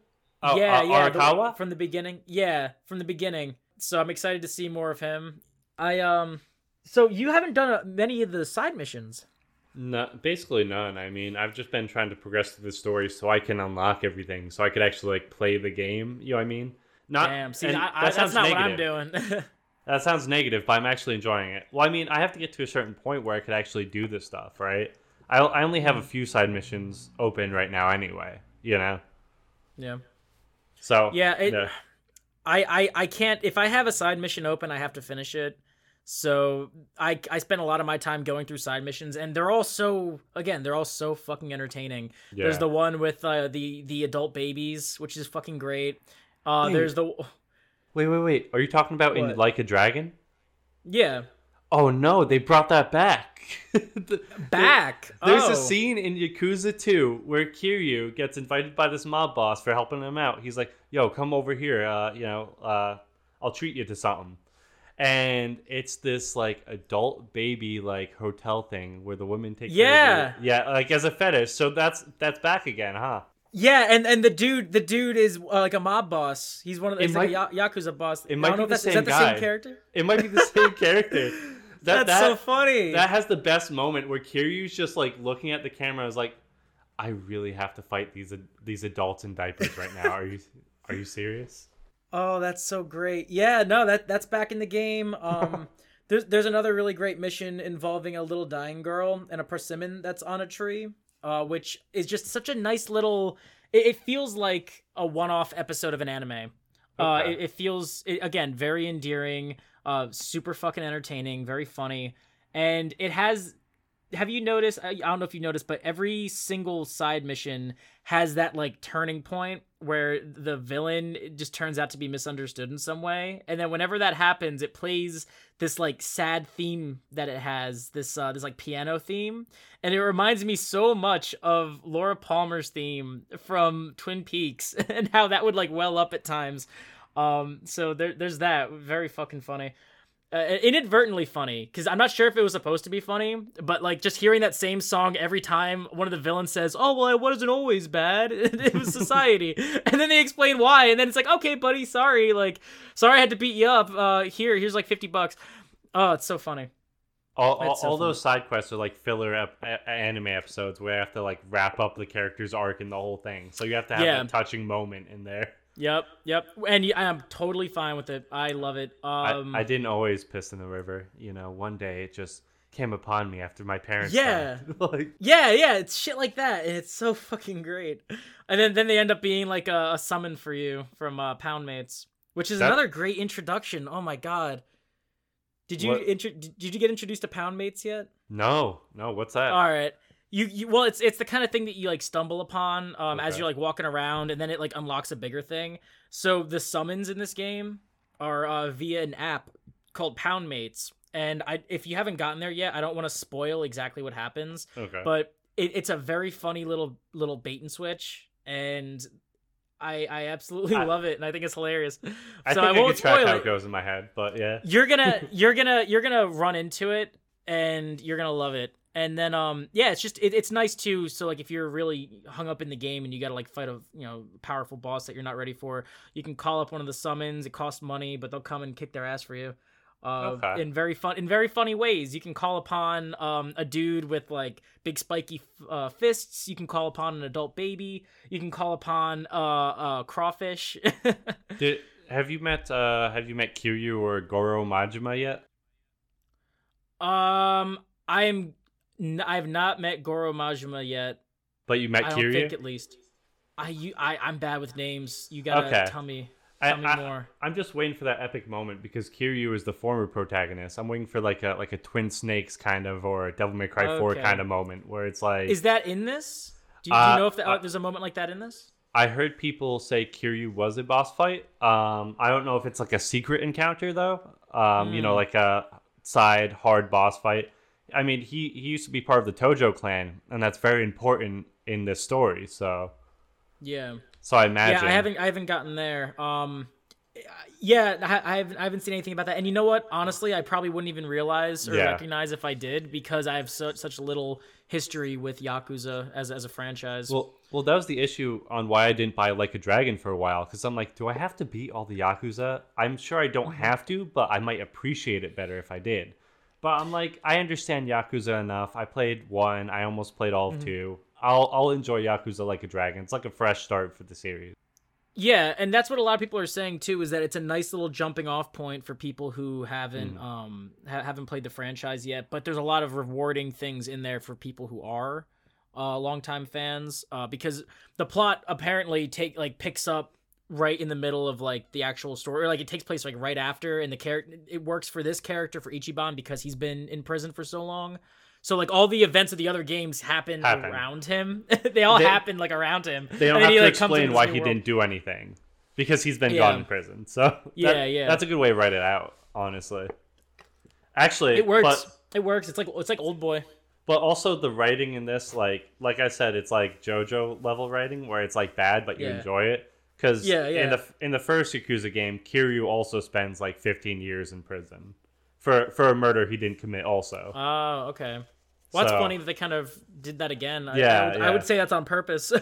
Speaker 2: Oh,
Speaker 1: yeah,
Speaker 2: uh,
Speaker 1: yeah, the- from the beginning. Yeah, from the beginning. So I'm excited to see more of him. I um so you haven't done uh, many of the side missions.
Speaker 2: No, basically none. I mean, I've just been trying to progress through the story so I can unlock everything, so I could actually like play the game. You know what I mean? Not.
Speaker 1: Damn, see I, I,
Speaker 2: that
Speaker 1: that's
Speaker 2: sounds
Speaker 1: not
Speaker 2: negative.
Speaker 1: what I'm doing. <laughs>
Speaker 2: That sounds negative, but I'm actually enjoying it. Well, I mean, I have to get to a certain point where I could actually do this stuff, right? I I only
Speaker 1: Mm.
Speaker 2: have a few side missions open right now, anyway. You know.
Speaker 1: yeah.
Speaker 2: So
Speaker 1: Yeah, it, I, I I can't if I have a side mission open, I have to finish it. So I I spend a lot of my time going through side missions, and they're all so again they're all so fucking entertaining.
Speaker 2: yeah.
Speaker 1: There's the one with uh, the the adult babies, which is fucking great. Uh,
Speaker 2: Dude.
Speaker 1: there's the
Speaker 2: Wait, wait, wait. Are you talking about in Like a Dragon?
Speaker 1: yeah
Speaker 2: Oh no, they brought that back. <laughs> The-
Speaker 1: back.
Speaker 2: There's
Speaker 1: oh.
Speaker 2: a scene in Yakuza 2 where Kiryu gets invited by this mob boss for helping him out. He's like, "Yo, come over here. Uh, you know, uh, I'll treat you to something." And it's this like adult baby like hotel thing where the women take care of
Speaker 1: Yeah.
Speaker 2: you. yeah, like as a fetish. So that's that's back again, huh?
Speaker 1: Yeah, and and the dude, the dude is uh, like a mob boss. He's one of the, he's like a yakuza boss.
Speaker 2: it
Speaker 1: I
Speaker 2: might
Speaker 1: don't
Speaker 2: be the
Speaker 1: that's, is that
Speaker 2: same
Speaker 1: the
Speaker 2: guy.
Speaker 1: same character.
Speaker 2: It might be the same <laughs> character. That,
Speaker 1: That's
Speaker 2: that,
Speaker 1: so funny.
Speaker 2: That has the best moment where Kiryu's just like looking at the camera. Is like, I really have to fight these these adults in diapers right now. Are you are you serious?
Speaker 1: Oh, that's so great. Yeah, no, that that's back in the game. Um <laughs> there's there's another really great mission involving a little dying girl and a persimmon that's on a tree, uh which is just such a nice little it, it feels like a one-off episode of an anime. Uh it, it feels it, again very endearing, uh super fucking entertaining, very funny. And it has have you noticed I, don't know if you noticed but every single side mission has that like turning point where the villain just turns out to be misunderstood in some way. And then whenever that happens it plays this like sad theme that it has this uh this like piano theme. And it reminds me so much of Laura Palmer's theme from Twin Peaks <laughs> and how that would like well up at times um so there there's that very fucking funny uh, inadvertently funny because I'm not sure if it was supposed to be funny, but like just hearing that same song every time one of the villains says, "Oh well, it wasn't always bad. <laughs> it was <laughs> society," and then they explain why, and then it's like, "Okay, buddy, sorry. Like, sorry I had to beat you up. Uh, here, here's like fifty bucks." Oh, it's so funny.
Speaker 2: All, all,
Speaker 1: so
Speaker 2: all
Speaker 1: funny.
Speaker 2: those side quests are like filler ep- a- anime episodes where you have to like wrap up the character's arc and the whole thing. So you have to have
Speaker 1: Yeah.
Speaker 2: a touching moment in there.
Speaker 1: Yep, yep, and I'm totally fine with it. I love it. Um,
Speaker 2: I, I didn't always piss in the river. You know, one day it just came upon me after my parents.
Speaker 1: Yeah. <laughs>
Speaker 2: like
Speaker 1: Yeah, yeah, it's shit like that, and it's so fucking great. And then then they end up being like a, a summon for you from uh, Poundmates, which is
Speaker 2: That-
Speaker 1: another great introduction. Oh my god, did you
Speaker 2: What-
Speaker 1: intro- did you get introduced to Poundmates yet?
Speaker 2: no, no. What's that?
Speaker 1: All right. You, you well it's it's the kind of thing that you like stumble upon um as you're like walking around and then it like unlocks a bigger thing. So the summons in this game are uh via an app called Poundmates. And I if you haven't gotten there yet, I don't want to spoil exactly what happens
Speaker 2: okay.
Speaker 1: but it, it's a very funny little little bait and switch and i i absolutely
Speaker 2: I-
Speaker 1: love it and i think it's hilarious
Speaker 2: I <laughs>
Speaker 1: so
Speaker 2: think
Speaker 1: i
Speaker 2: I,
Speaker 1: won't
Speaker 2: can track
Speaker 1: spoil
Speaker 2: how
Speaker 1: it
Speaker 2: it goes in my head, but yeah.
Speaker 1: you're gonna <laughs> you're gonna you're gonna run into it and you're gonna love it and then um yeah it's just it, it's nice too so like if you're really hung up in the game and you gotta like fight a you know powerful boss that you're not ready for you can call up one of the summons it costs money but they'll come and kick their ass for you uh,
Speaker 2: Okay.
Speaker 1: in very fun in very funny ways you can call upon um a dude with like big spiky uh, fists you can call upon an adult baby you can call upon uh uh crawfish <laughs>
Speaker 2: Did have you met uh have you met Kiryu or Goro Majima yet?
Speaker 1: Um, I am. N- I have not met Goro Majima yet.
Speaker 2: But you met
Speaker 1: I don't
Speaker 2: Kiryu.
Speaker 1: think at least. I you I I'm bad with names. You gotta
Speaker 2: Okay.
Speaker 1: tell me.
Speaker 2: I-
Speaker 1: me
Speaker 2: I-
Speaker 1: more.
Speaker 2: I'm just waiting for that epic moment because Kiryu is the former protagonist. I'm waiting for like a like a Twin Snakes kind of or a Devil May Cry 4 kind of moment where it's like
Speaker 1: Is that in this? Do you, do
Speaker 2: Uh,
Speaker 1: you know if the,
Speaker 2: uh,
Speaker 1: there's a moment like that in this?
Speaker 2: I heard people say Kiryu was a boss fight. Um, I don't know if it's like a secret encounter though. Um, you know,
Speaker 1: Hmm.
Speaker 2: like a side hard boss fight. I mean, he he used to be part of the Tojo clan, and that's very important in this story. So,
Speaker 1: Yeah.
Speaker 2: so I imagine.
Speaker 1: Yeah, I haven't I haven't gotten there. Um, yeah, I, I haven't I haven't seen anything about that. And you know what? Honestly, I probably wouldn't even realize or
Speaker 2: Yeah.
Speaker 1: recognize if I did because I have such such little history with Yakuza as as a franchise.
Speaker 2: Well, well, that was the issue on why I didn't buy Like a Dragon for a while. Because I'm like, do I have to beat all the Yakuza? I'm sure I don't
Speaker 1: Mm-hmm.
Speaker 2: have to, but I might appreciate it better if I did. But I'm like, I understand Yakuza enough. I played one. I almost played all of
Speaker 1: Mm-hmm.
Speaker 2: two. I'll I'll enjoy Yakuza Like a Dragon. It's like a fresh start for the series.
Speaker 1: Yeah, and that's what a lot of people are saying too. Is that it's a nice little jumping off point for people who haven't
Speaker 2: Mm.
Speaker 1: um ha- haven't played the franchise yet. But there's a lot of rewarding things in there for people who are uh, longtime fans. Uh, because the plot apparently take like picks up right in the middle of like the actual story, or like it takes place like right after, and the character it works for this character for Ichiban because he's been in prison for so long. So like all the events of the other games happen,
Speaker 2: Happen.
Speaker 1: around him. <laughs> they all
Speaker 2: They-
Speaker 1: happen like around him.
Speaker 2: They don't have
Speaker 1: he,
Speaker 2: to
Speaker 1: like,
Speaker 2: explain why he
Speaker 1: world.
Speaker 2: didn't do anything because he's been
Speaker 1: Yeah.
Speaker 2: gone in prison. <laughs> So that-
Speaker 1: Yeah, yeah.
Speaker 2: that's a good way to write it out. Honestly, actually,
Speaker 1: It works.
Speaker 2: But,
Speaker 1: it works. It's like it's like old boy.
Speaker 2: But also the writing in this, like like I said, it's like JoJo level writing where it's like bad, but you
Speaker 1: Yeah.
Speaker 2: enjoy it. Because
Speaker 1: Yeah, yeah.
Speaker 2: in the in the first Yakuza game, Kiryu also spends like 15 years in prison for for a murder he didn't commit. Also,
Speaker 1: Oh, okay. Well, that's
Speaker 2: So-
Speaker 1: funny that they kind of did that again. I,
Speaker 2: Yeah,
Speaker 1: I, would, I would say that's on purpose. <laughs>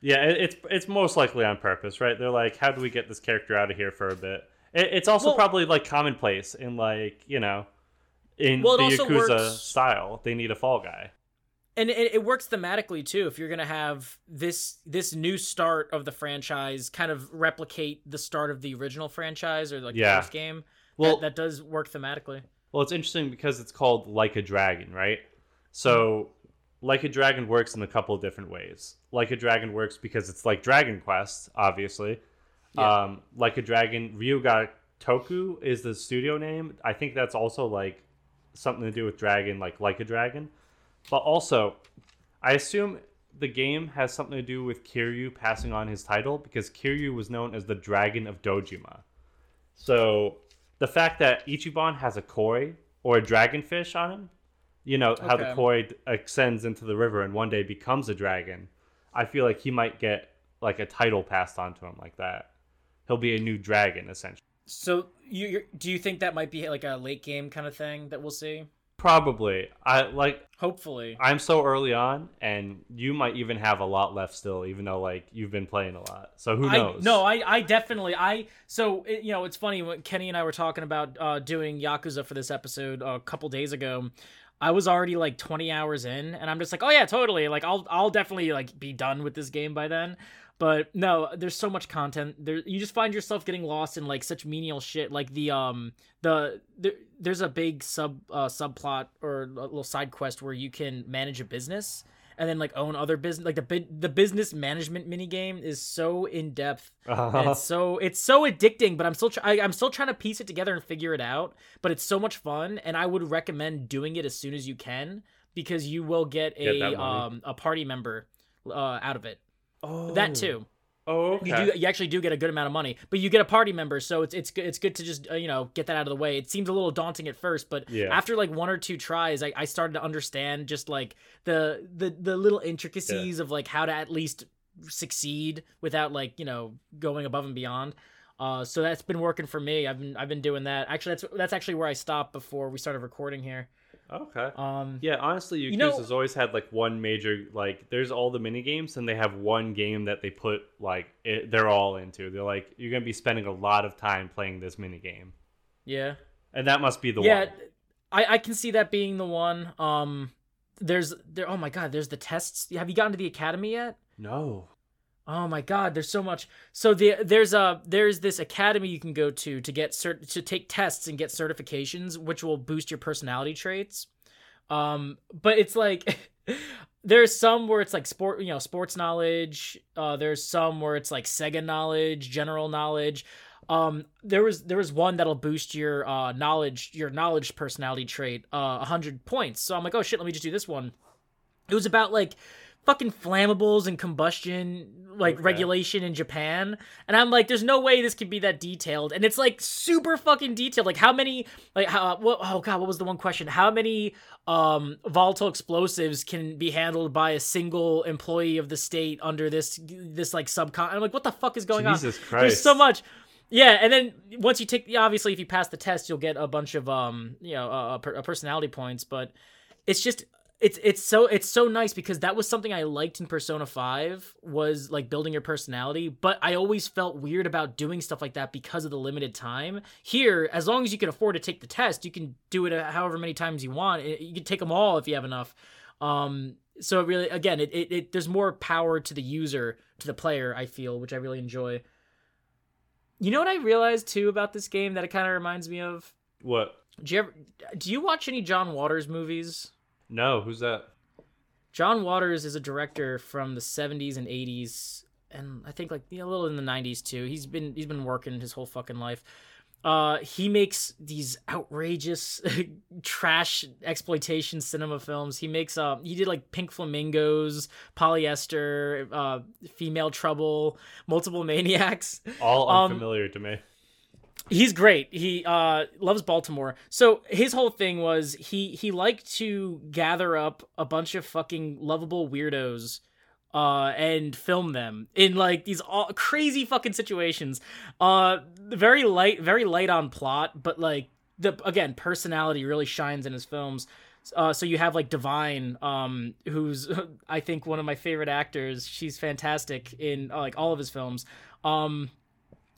Speaker 2: Yeah, it, it's it's most likely on purpose, right? They're like, how do we get this character out of here for a bit? It, it's also
Speaker 1: Well-
Speaker 2: probably like commonplace in like you know, in
Speaker 1: Well,
Speaker 2: the Yakuza
Speaker 1: works-
Speaker 2: style. They need a fall guy.
Speaker 1: And it, it works thematically too if you're gonna have this this new start of the franchise kind of replicate the start of the original franchise or like
Speaker 2: Yeah.
Speaker 1: the first game
Speaker 2: Well,
Speaker 1: that, that does work thematically
Speaker 2: Well, it's interesting because it's called Like a Dragon, right? So, Like a Dragon works in a couple of different ways. Like a Dragon works because it's like Dragon Quest, obviously.
Speaker 1: Yeah.
Speaker 2: Um, like a Dragon, Ryuga Toku is the studio name. I think that's also like something to do with Dragon, like Like a Dragon. But also, I assume the game has something to do with Kiryu passing on his title because Kiryu was known as the Dragon of Dojima. So the fact that Ichiban has a koi or a dragonfish on him, you know how the koi extends into the river and one day becomes a dragon. I feel like he might get like a title passed on to him like that. He'll be a new dragon essentially.
Speaker 1: so you you're, do you think that might be like a late game kind of thing that we'll see
Speaker 2: Probably. I like
Speaker 1: hopefully
Speaker 2: I'm so early on and you might even have a lot left still even though like you've been playing a lot. So who knows?
Speaker 1: I, no, I, I definitely, I, so, it, you know, it's funny when Kenny and I were talking about uh, doing Yakuza for this episode a couple days ago. I was already like 20 hours in, and I'm just like, oh yeah, totally. Like, I'll, I'll definitely like be done with this game by then. But no, there's so much content. There, you just find yourself getting lost in like such menial shit. Like the um the there, there's a big sub uh, subplot or a little side quest where you can manage a business and then like own other business. Like the bu- the business management mini game is so in depth. and it's so it's so addicting. But I'm still try- I, I'm still trying to piece it together and figure it out. But it's so much fun, and I would recommend doing it as soon as you can because you will get
Speaker 2: Get
Speaker 1: a
Speaker 2: money.
Speaker 1: um a party member uh, out of it.
Speaker 2: Oh.
Speaker 1: That too.
Speaker 2: Oh, okay.
Speaker 1: You do you actually do get a good amount of money, but you get a party member, so it's it's good it's good to just uh, you know get that out of the way. It seems a little daunting at first, but
Speaker 2: Yeah.
Speaker 1: after like one or two tries, I, I started to understand just like the the the little intricacies of like how to at least succeed without like you know going above and beyond. Uh, so that's been working for me. I've been I've been doing that. Actually, that's that's actually where I stopped before we started recording here.
Speaker 2: Okay.
Speaker 1: Um,
Speaker 2: Yeah, honestly, Yakuza's
Speaker 1: You know- has
Speaker 2: always had like one major like. There's all the mini games, and they have one game that they put like it, they're all into. They're like, you're gonna be spending a lot of time playing this mini game,
Speaker 1: yeah.
Speaker 2: and that must be the one.
Speaker 1: yeah,
Speaker 2: one.
Speaker 1: I I can see that being the one. Um, there's there. Oh my god, there's the tests. Have you gotten to the academy yet?
Speaker 2: No.
Speaker 1: Oh my god, there's so much. So the there's a there's this academy you can go to to get cert to take tests and get certifications, which will boost your personality traits. Um, but it's like <laughs> there's some where it's like sport, you know, sports knowledge. Uh, there's some where it's like Sega knowledge, general knowledge. Um, there was there was one that'll boost your uh knowledge, your knowledge personality trait, uh, hundred points. So I'm like, oh shit, let me just do this one. It was about like fucking flammables and combustion like
Speaker 2: Okay.
Speaker 1: regulation in Japan. And I'm like, there's no way this could be that detailed. And it's like super fucking detailed. Like how many like how what oh god, what was the one question? How many um volatile explosives can be handled by a single employee of the state under this this like subcon I'm like, what the fuck is going on?
Speaker 2: Jesus Christ.
Speaker 1: There's so much. Yeah, and then once you take, obviously, if you pass the test, you'll get a bunch of um, you know, uh, per- uh, personality points. But it's just, it's it's so it's so nice because that was something I liked in Persona Five was like building your personality. But I always felt weird about doing stuff like that because of the limited time. Here, as long as you can afford to take the test, you can do it however many times you want. You can take them all if you have enough. Um, so it really, again, it, it, it there's more power to the user, to the player. I feel, which I really enjoy. You know what I realized too about this game that it kind of reminds me of?
Speaker 2: What?
Speaker 1: Do you ever do you watch any John Waters movies?
Speaker 2: No. Who's that?
Speaker 1: John Waters is a director from the 70s and 80s and I think like you know, a little in the 90s too. He's been he's been working his whole fucking life. Uh he makes these outrageous <laughs> trash exploitation cinema films. He makes uh he did like Pink Flamingos, Polyester, uh Female Trouble, Multiple Maniacs.
Speaker 2: All
Speaker 1: Um,
Speaker 2: unfamiliar to me.
Speaker 1: He's great. He uh loves Baltimore. So his whole thing was he he liked to gather up a bunch of fucking lovable weirdos uh and film them in like these all crazy fucking situations. Uh very light very light on plot, but like the again personality really shines in his films. Uh, so you have like Divine, um, who's <laughs> I think one of my favorite actors. She's fantastic in uh, like all of his films. Um,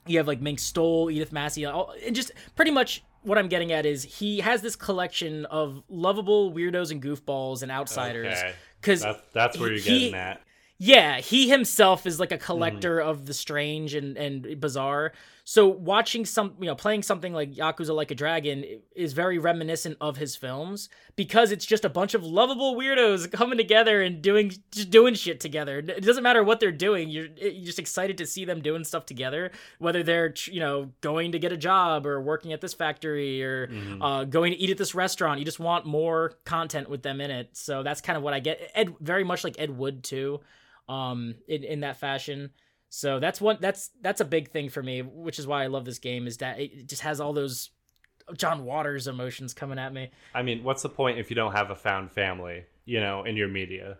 Speaker 1: you have like Mink Stole, Edith Massey, all, and just pretty much what I'm getting at is he has this collection of lovable weirdos and goofballs and outsiders. Because
Speaker 2: that's, that's where you're
Speaker 1: he,
Speaker 2: getting at.
Speaker 1: Yeah, he himself is like a collector mm. of the strange and, and bizarre. So watching some, you know, playing something like Yakuza Like a Dragon is very reminiscent of his films because it's just a bunch of lovable weirdos coming together and doing just doing shit together. It doesn't matter what they're doing. You're, you're just excited to see them doing stuff together, whether they're you know going to get a job or working at this factory or mm-hmm. uh, going to eat at this restaurant. You just want more content with them in it. So that's kind of what I get. Ed very much like Ed Wood too um in, in that fashion so that's one that's that's a big thing for me which is why i love this game is that it just has all those john waters emotions coming at me.
Speaker 2: I mean what's the point if you don't have a found family you know in your media?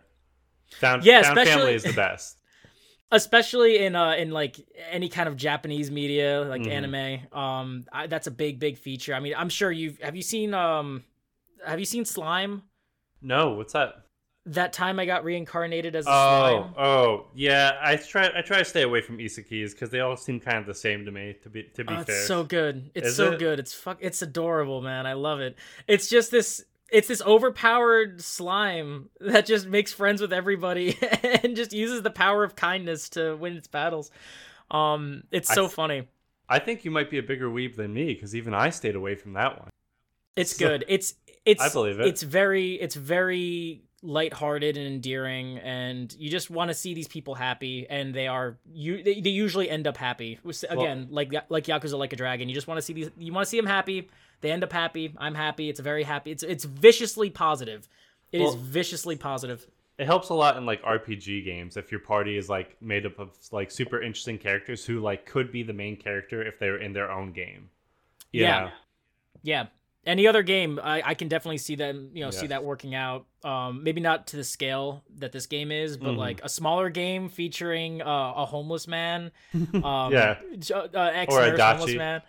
Speaker 2: Found,
Speaker 1: yeah,
Speaker 2: found family is the best. <laughs>
Speaker 1: Especially in uh in like any kind of japanese media like mm-hmm. anime um I, that's a big big feature. I mean i'm sure you've have you seen um have you seen slime?
Speaker 2: No what's that
Speaker 1: that time I got reincarnated as a
Speaker 2: oh,
Speaker 1: slime.
Speaker 2: Oh, yeah. I try. I try to stay away from isekais because they all seem kind of the same to me. To be to be
Speaker 1: oh,
Speaker 2: fair,
Speaker 1: it's so good. It's
Speaker 2: Is
Speaker 1: so
Speaker 2: it?
Speaker 1: good. It's fuck. It's adorable, man. I love it. It's just this. It's this overpowered slime that just makes friends with everybody <laughs> and just uses the power of kindness to win its battles. Um, it's so
Speaker 2: th-
Speaker 1: funny.
Speaker 2: I think you might be a bigger weeb than me because even I stayed away from that one.
Speaker 1: It's so, good. It's it's.
Speaker 2: I believe it.
Speaker 1: It's very. It's very lighthearted and endearing and you just want to see these people happy and they are you they, they usually end up happy. Again well, like like yakuza like a dragon you just want to see these you want to see them happy they end up happy i'm happy it's a very happy it's it's viciously positive. It well, is viciously positive.
Speaker 2: it helps a lot in like rpg games if your party is like made up of like super interesting characters who like could be the main character if they're in their own game.
Speaker 1: Yeah. know? yeah any other game, I, I can definitely see them, you know, see that working out. Um, maybe not to the scale that this game is, but mm-hmm. like a smaller game featuring uh, a homeless man, <laughs> um,
Speaker 2: yeah,
Speaker 1: uh, ex homeless man.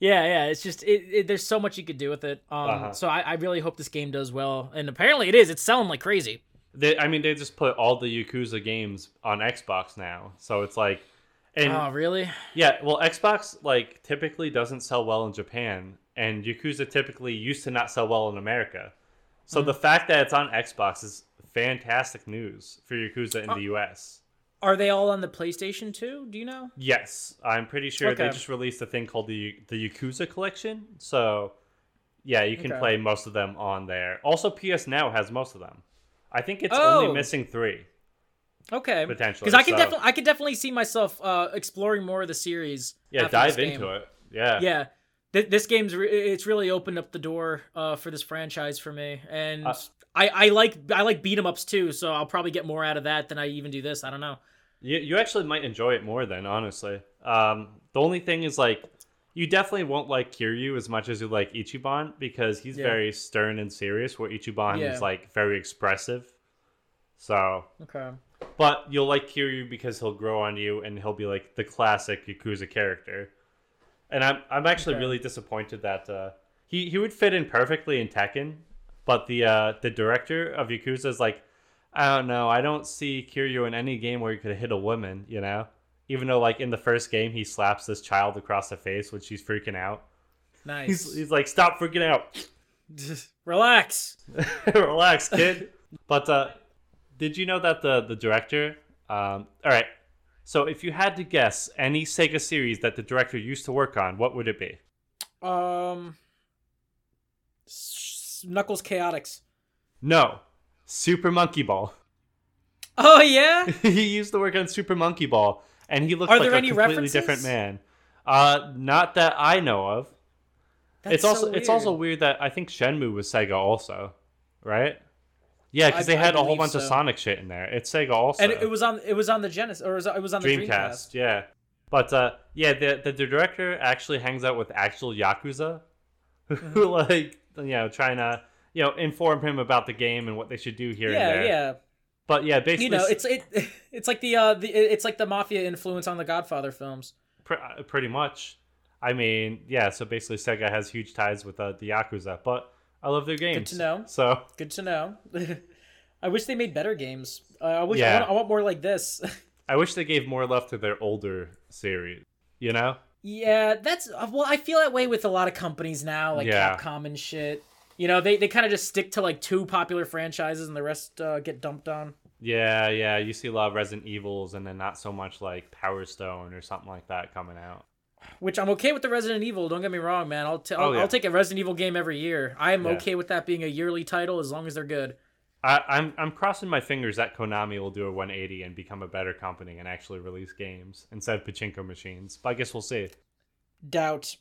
Speaker 1: Yeah, yeah. It's just it, it, There's so much you could do with it. Um, uh-huh. so I, I really hope this game does well, and apparently it is. It's selling like crazy.
Speaker 2: They, I mean, they just put all the Yakuza games on Xbox now, so it's like, and
Speaker 1: oh really?
Speaker 2: Yeah. Well, Xbox like typically doesn't sell well in Japan, and Yakuza typically used to not sell well in America. So mm. the fact that it's on Xbox is fantastic news for Yakuza in uh, the US.
Speaker 1: Are they all on the PlayStation too? Do you know?
Speaker 2: Yes, I'm pretty sure okay. they just released a thing called the the Yakuza collection. So yeah, you can okay. play most of them on there. Also PS Now has most of them. I think it's oh. only missing 3.
Speaker 1: Okay.
Speaker 2: Potentially.
Speaker 1: Because I can so. definitely I could definitely see myself uh, exploring more of the series.
Speaker 2: Yeah, dive into it. Yeah.
Speaker 1: Yeah this game's re- it's really opened up the door uh, for this franchise for me, and uh, I, I like I like beat 'em ups too, so I'll probably get more out of that than I even do this. I don't know.
Speaker 2: You you actually might enjoy it more then, honestly. Um, the only thing is like you definitely won't like Kiryu as much as you like Ichiban because he's yeah. very stern and serious, where Ichiban yeah. is like very expressive. So
Speaker 1: okay,
Speaker 2: but you'll like Kiryu because he'll grow on you and he'll be like the classic Yakuza character and I'm I'm actually okay. really disappointed that uh, he he would fit in perfectly in Tekken, but the uh, the director of Yakuza is like, I don't know, I don't see Kiryu in any game where he could hit a woman, you know. Even though like in the first game he slaps this child across the face when she's freaking out.
Speaker 1: Nice.
Speaker 2: He's he's like, stop freaking out. <laughs>
Speaker 1: Relax. <laughs>
Speaker 2: Relax, kid. but uh, did you know that the the director? Um, all right, so, if you had to guess any Sega series that the director used to work on, what would it be?
Speaker 1: Um, Knuckles Chaotix.
Speaker 2: No, Super Monkey Ball. <laughs>
Speaker 1: Oh yeah, <laughs>
Speaker 2: he used to work on Super Monkey Ball, and he looked Are like a completely references? different man. Uh, not that I know of. That's it's also so it's also weird that I think Shenmue was Sega also, right? Yeah, because they had a whole bunch so. of Sonic shit in there. It's Sega also,
Speaker 1: and it was on it was on the Genesis or it was on the Dreamcast. Dreamcast.
Speaker 2: Yeah, but uh, yeah, the the director actually hangs out with actual yakuza, <laughs> who mm-hmm. like you know trying to you know inform him about the game and what they should do here
Speaker 1: yeah,
Speaker 2: and there.
Speaker 1: Yeah,
Speaker 2: But yeah, basically,
Speaker 1: you know, it's it <laughs> it's like the uh the it's like the mafia influence on the Godfather films.
Speaker 2: Pr- uh, pretty much. I mean, yeah. So basically, Sega has huge ties with uh, the Yakuza, but I love their games.
Speaker 1: Good to know.
Speaker 2: So
Speaker 1: Good to know. <laughs> I wish they made better games. Uh, I wish I, want, I want more like this. <laughs>
Speaker 2: I wish they gave more love to their older series. You know?
Speaker 1: yeah, that's uh, well. I feel that way with a lot of companies now, like
Speaker 2: Yeah.
Speaker 1: Capcom and shit. You know, they, they kind of just stick to like two popular franchises, and the rest uh, get dumped on.
Speaker 2: Yeah, yeah. You see a lot of Resident Evils, and then not so much like Power Stone or something like that coming out.
Speaker 1: Which I'm okay with the Resident Evil. Don't get me wrong, man. I'll t-
Speaker 2: Oh,
Speaker 1: I'll,
Speaker 2: yeah.
Speaker 1: I'll take a Resident Evil game every year. I am
Speaker 2: Yeah.
Speaker 1: okay with that being a yearly title as long as they're good.
Speaker 2: I, I'm I'm crossing my fingers that Konami will do a 180 and become a better company and actually release games instead of pachinko machines. But I guess we'll see.
Speaker 1: Doubt.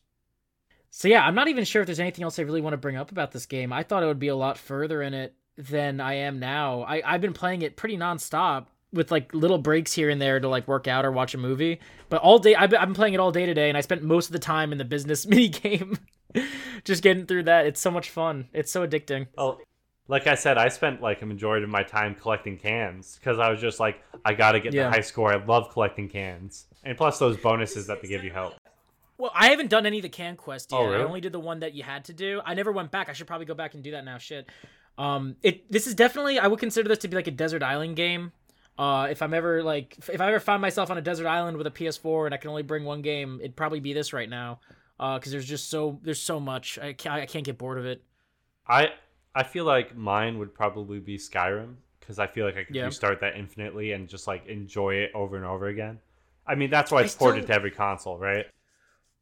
Speaker 1: So yeah, I'm not even sure if there's anything else I really want to bring up about this game. I thought it would be a lot further in it than I am now. I I've been playing it pretty nonstop with like little breaks here and there to like work out or watch a movie. But all day I've been, playing it all day today, and I spent most of the time in the business <laughs> mini game, just getting through that. It's so much fun. It's so addicting.
Speaker 2: Oh, like I said, I spent like a majority of my time collecting cans because I was just like, I got to get
Speaker 1: Yeah.
Speaker 2: the high score. I love collecting cans, and plus those bonuses that they give you help.
Speaker 1: Well, I haven't done any of the can quest yet.
Speaker 2: Oh, really?
Speaker 1: I only did the one that you had to do. I never went back. I should probably go back and do that now. Shit. Um, it this is definitely I would consider this to be like a desert island game. Uh, if I'm ever like if I ever find myself on a desert island with a PS4 and I can only bring one game, it'd probably be this right now. Uh, because there's just so there's so much. I can't I can't get bored of it.
Speaker 2: I I feel like mine would probably be Skyrim because I feel like I could
Speaker 1: Yeah.
Speaker 2: restart that infinitely and just like enjoy it over and over again. I mean, that's why
Speaker 1: I
Speaker 2: it's ported
Speaker 1: still-
Speaker 2: to every console, right?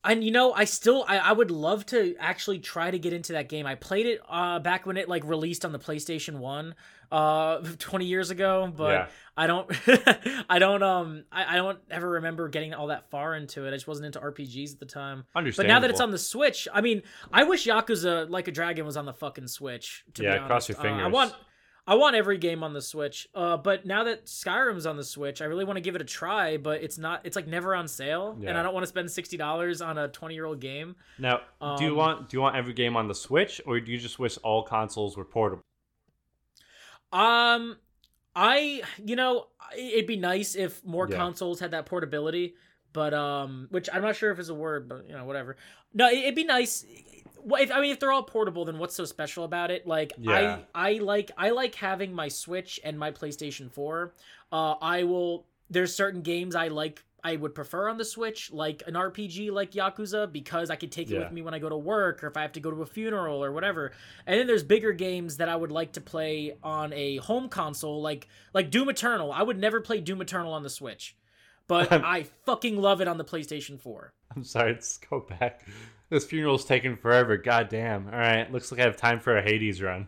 Speaker 1: And you know, I still I, I would love to actually try to get into that game. I played it uh back when it like released on the PlayStation 1 uh <laughs> 20 years ago, but
Speaker 2: Yeah.
Speaker 1: I don't <laughs> I don't um I, I don't ever remember getting all that far into it. I just wasn't into RPGs at the time. But now that it's on the Switch, I mean, I wish Yakuza Like a Dragon was on the fucking Switch. To
Speaker 2: Yeah,
Speaker 1: be
Speaker 2: cross your
Speaker 1: Uh, I want I want every game on the Switch. Uh, but now that Skyrim's on the Switch, I really want to give it a try. But it's not. It's like never on sale, and I don't want to spend sixty dollars on a twenty year old game.
Speaker 2: Now, do you
Speaker 1: Um,
Speaker 2: want do you want every game on the Switch, or do you just wish all consoles were portable?
Speaker 1: Um, I you know it'd be nice if more
Speaker 2: Yeah.
Speaker 1: consoles had that portability, but um, which I'm not sure if it's a word, but you know whatever. No, it- it'd be nice. If I mean if they're all portable, then what's so special about it? Like
Speaker 2: Yeah.
Speaker 1: I I like I like having my Switch and my PlayStation Four. Uh, I will. There's certain games I like. I would prefer on the Switch, like an RPG like Yakuza, because I could take it
Speaker 2: Yeah.
Speaker 1: with me when I go to work or if I have to go to a funeral or whatever. And then there's bigger games that I would like to play on a home console, like like Doom Eternal. I would never play Doom Eternal on the Switch, but I fucking love it on the PlayStation 4.
Speaker 2: I'm sorry, let's go back. This funeral's taking forever. God damn. All right, looks like I have time for a Hades run.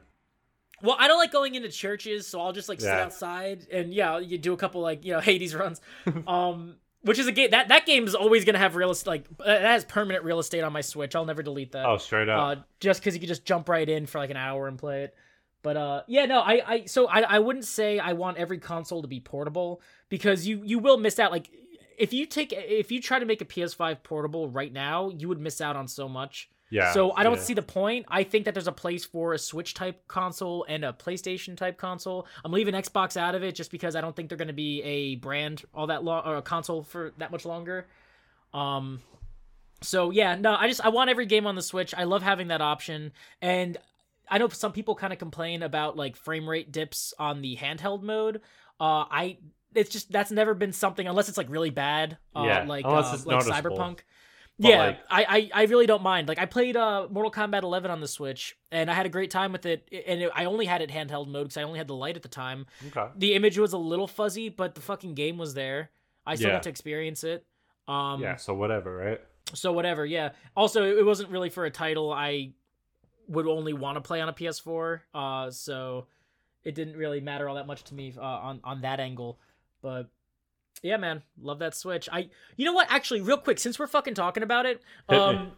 Speaker 1: Well, I don't like going into churches, so I'll just like sit outside and yeah, you do a couple like you know <laughs> Hades runs, <laughs> um, which is a game that that game is always gonna have real estate like uh, that has permanent real estate on my Switch. I'll never delete that.
Speaker 2: Oh, straight up.
Speaker 1: uh, just because you can just jump right in for like an hour and play it. But uh, yeah, no, I, I, so I, I wouldn't say I want every console to be portable because you, you will miss out. Like, if you take, if you try to make a PS5 portable right now, you would miss out on so much.
Speaker 2: yeah.
Speaker 1: so I don't
Speaker 2: yeah.
Speaker 1: see the point. I think that there's a place for a Switch type console and a PlayStation type console. I'm leaving Xbox out of it just because I don't think they're going to be a brand all that long or a console for that much longer. Um, so yeah, no, I just I want every game on the Switch. I love having that option, and I know some people kind of complain about like frame rate dips on the handheld mode. Uh, I it's just that's never been something unless it's like really bad. Uh,
Speaker 2: Yeah,
Speaker 1: like
Speaker 2: unless
Speaker 1: uh,
Speaker 2: it's
Speaker 1: like. Cyberpunk.
Speaker 2: But,
Speaker 1: yeah,
Speaker 2: like-
Speaker 1: I, I I really don't mind. Like I played uh Mortal Kombat 11 on the Switch, and I had a great time with it. And it, I only had it handheld mode because I only had the light at the time.
Speaker 2: Okay.
Speaker 1: The image was a little fuzzy, but the fucking game was there. I still
Speaker 2: Yeah.
Speaker 1: got to experience it. Um,
Speaker 2: yeah. So whatever, right?
Speaker 1: so whatever, yeah. Also, it it wasn't really for a title I would only want to play on a PS4. Uh, so it didn't really matter all that much to me uh, on on that angle. But yeah, man, love that Switch. I, you know what? Actually, real quick, since we're fucking talking about it, um,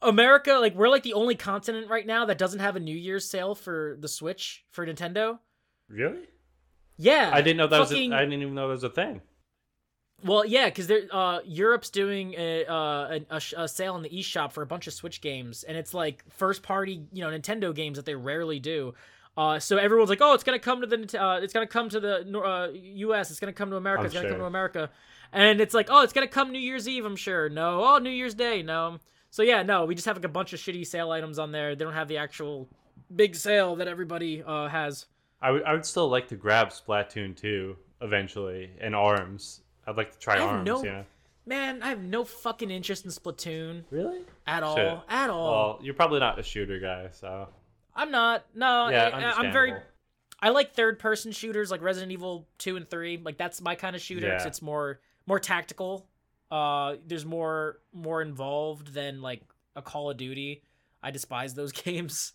Speaker 1: America, like we're like the only continent right now that doesn't have a New Year's sale for the Switch for Nintendo.
Speaker 2: Really?
Speaker 1: Yeah,
Speaker 2: I didn't know that
Speaker 1: fucking-
Speaker 2: was. A, I didn't even know that was a thing.
Speaker 1: Well, yeah, because they're uh, Europe's doing a, uh, a, a, sale in the eShop for a bunch of Switch games, and it's like first party, you know, Nintendo games that they rarely do. Uh, so everyone's like, "Oh, it's gonna come to the, uh, it's gonna come to the uh, U.S. It's gonna come to America.
Speaker 2: I'm
Speaker 1: it's gonna come to America," and it's like, "Oh, it's gonna come New Year's Eve. I'm sure. No, oh, New Year's Day. No." So yeah, no, we just have like a bunch of shitty sale items on there. They don't have the actual big sale that everybody uh, has.
Speaker 2: I would I would still like to grab Splatoon 2 eventually and Arms. I'd like to try
Speaker 1: I have
Speaker 2: Arms.
Speaker 1: no-
Speaker 2: You know?
Speaker 1: Man, I have no fucking interest in Splatoon
Speaker 2: Really?
Speaker 1: at all.
Speaker 2: Shit.
Speaker 1: At all.
Speaker 2: Well, you're probably not a shooter guy, so
Speaker 1: I'm not. No,
Speaker 2: yeah,
Speaker 1: I, I'm very.
Speaker 2: understandable.
Speaker 1: I like third person shooters like Resident Evil 2 and 3. Like that's my kind of shooter 'cause
Speaker 2: Yeah.
Speaker 1: it's more more tactical. Uh there's more more involved than like a Call of Duty. I despise those <laughs> games.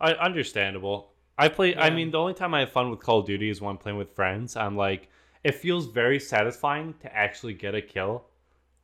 Speaker 2: I, understandable. I play. I mean, the only time I have fun with Call of Duty is when I'm playing with friends. I'm like, it feels very satisfying to actually get a kill,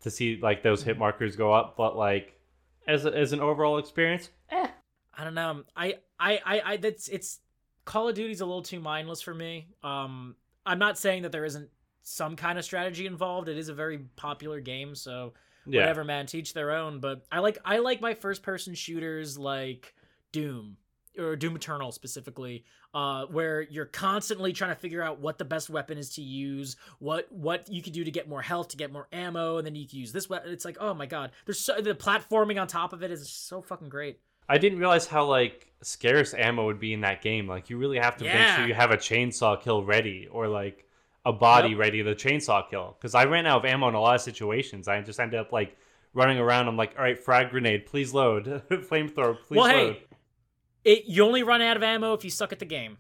Speaker 2: to see like those
Speaker 1: Mm-hmm.
Speaker 2: hit markers go up. But like, as a, as an overall experience,
Speaker 1: I don't know. I I I, I that's it's Call of Duty's a little too mindless for me. Um I'm not saying that there isn't some kind of strategy involved. It is a very popular game, so
Speaker 2: yeah,
Speaker 1: whatever man teach their own but i like i like my first person shooters like doom or doom eternal specifically uh where you're constantly trying to figure out what the best weapon is to use what what you could do to get more health to get more ammo and then you can use this weapon it's like oh my god there's so the platforming on top of it is so fucking great
Speaker 2: I didn't realize how like scarce ammo would be in that game. Like, you really have to make sure you have a chainsaw kill ready, or like a body
Speaker 1: Yep.
Speaker 2: ready to chainsaw kill. Because I ran out of ammo in a lot of situations. I just ended up like running around. I'm like, all right, frag grenade, please load. <laughs> Flamethrower, please
Speaker 1: well
Speaker 2: load.
Speaker 1: hey it you only run out of ammo if you suck at the game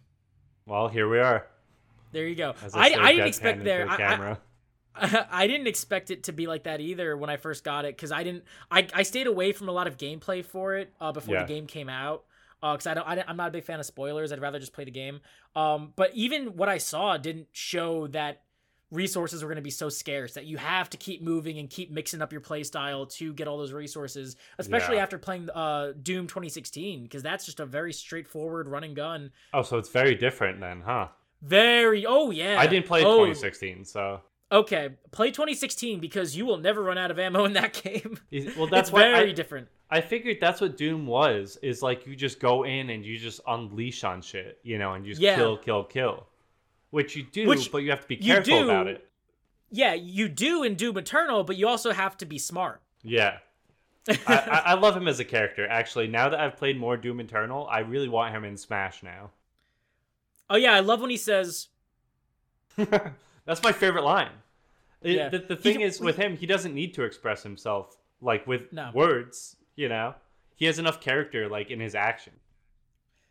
Speaker 2: Well, here we are.
Speaker 1: there you go i, I didn't expect there
Speaker 2: the
Speaker 1: I- I. <laughs> I didn't expect it to be like that either when I first got it because I didn't. I, I stayed away from a lot of gameplay for it uh, before
Speaker 2: Yeah.
Speaker 1: the game came out because I don't. I, am not a big fan of spoilers. I'd rather just play the game. Um, but even what I saw didn't show that resources were going to be so scarce that you have to keep moving and keep mixing up your playstyle to get all those resources. Especially
Speaker 2: Yeah.
Speaker 1: after playing uh, Doom 2016 because that's just a very straightforward run and gun.
Speaker 2: oh, so it's very different then, huh?
Speaker 1: Very. Oh yeah.
Speaker 2: I didn't play
Speaker 1: oh,
Speaker 2: 2016, so
Speaker 1: Okay, play 2016 because you will never run out of ammo in that <laughs> game.
Speaker 2: Well, that's
Speaker 1: very
Speaker 2: I,
Speaker 1: different.
Speaker 2: I figured that's what Doom was. Is like you just go in and you just unleash on shit, you know, and you just
Speaker 1: Yeah.
Speaker 2: kill, kill, kill. Which you do,
Speaker 1: Which
Speaker 2: but you have to be careful
Speaker 1: do.
Speaker 2: about it.
Speaker 1: Yeah, you do in Doom Eternal, but you also have to be smart.
Speaker 2: Yeah. <laughs> I, I, love him as a character. Actually, now that I've played more Doom Eternal, I really want him in Smash now.
Speaker 1: oh yeah, I love when he says, <laughs>
Speaker 2: That's my favorite line. It-
Speaker 1: Yeah.
Speaker 2: the, the thing
Speaker 1: d-
Speaker 2: is, with him, he doesn't need to express himself like with
Speaker 1: No.
Speaker 2: words. You know, he has enough character like in his action.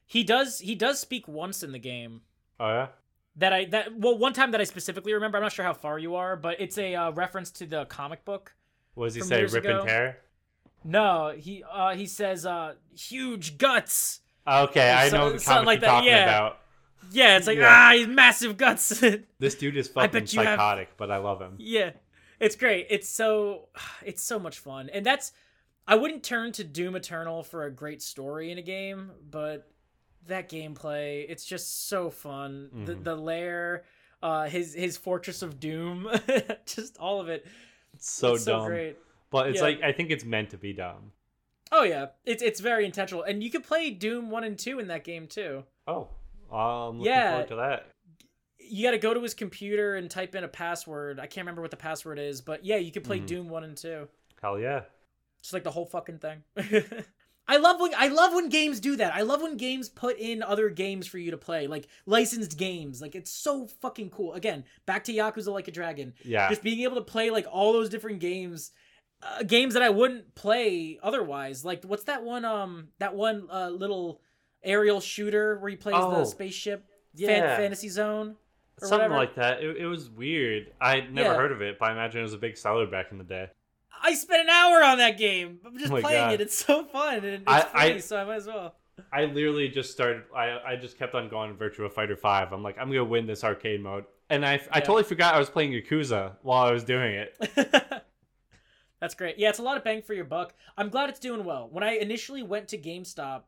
Speaker 1: he does he does speak once in the game.
Speaker 2: Oh yeah.
Speaker 1: That I that well one time that I specifically remember. I'm not sure how far you are, but it's a uh, reference to the comic book.
Speaker 2: What does he say? Rip
Speaker 1: ago.
Speaker 2: and tear.
Speaker 1: No, he uh he says uh huge guts.
Speaker 2: Okay, I know the
Speaker 1: something
Speaker 2: comic
Speaker 1: like
Speaker 2: you're
Speaker 1: that,
Speaker 2: talking
Speaker 1: yeah.
Speaker 2: about.
Speaker 1: Yeah, it's like
Speaker 2: Yeah.
Speaker 1: ah, he's massive guts. <laughs>
Speaker 2: This dude is fucking
Speaker 1: you have-
Speaker 2: psychotic, but I love him.
Speaker 1: Yeah, it's great. It's so <sighs> it's so much fun, and that's I wouldn't turn to Doom Eternal for a great story in a game, but that gameplay it's just so fun. The
Speaker 2: Mhm.
Speaker 1: the lair, uh, his his Fortress of Doom, <laughs> just all of it.
Speaker 2: It's so
Speaker 1: it's
Speaker 2: dumb,
Speaker 1: so great.
Speaker 2: but it's
Speaker 1: Yeah.
Speaker 2: like I think it's meant to be dumb.
Speaker 1: Oh yeah, it's it's very intentional, and you could play Doom one and two in that game too.
Speaker 2: Oh, I'm looking
Speaker 1: Yeah.
Speaker 2: forward to that.
Speaker 1: You got to go to his computer and type in a password. I can't remember what the password is, but yeah, you could play
Speaker 2: Mhm.
Speaker 1: Doom one and two.
Speaker 2: Hell yeah.
Speaker 1: Just like the whole fucking thing. <laughs> I love when I love when games do that. I love when games put in other games for you to play, like licensed games. Like it's so fucking cool. Again, back to Yakuza Like a Dragon.
Speaker 2: Yeah.
Speaker 1: Just being able to play like all those different games, uh, games that I wouldn't play otherwise. Like what's that one? Um, that one uh, little aerial shooter where he plays
Speaker 2: Oh.
Speaker 1: the spaceship.
Speaker 2: Yeah, Fan-.
Speaker 1: Fantasy Zone. or
Speaker 2: Something
Speaker 1: whatever.
Speaker 2: like that. It, it was weird. I'd never
Speaker 1: Yeah.
Speaker 2: heard of it, but I imagine it was a big seller back in the day.
Speaker 1: I spent an hour on that game. I'm just
Speaker 2: Oh
Speaker 1: playing
Speaker 2: God.
Speaker 1: it. It's so fun and it's
Speaker 2: I-
Speaker 1: free,
Speaker 2: I-
Speaker 1: so I might as well.
Speaker 2: I literally just started. I I just kept on going Virtua Fighter Five. I'm like, I'm gonna win this arcade mode, and I I totally forgot I was playing Yakuza while I was doing it. <laughs>
Speaker 1: That's great. Yeah, it's a lot of bang for your buck. I'm glad it's doing well. When I initially went to GameStop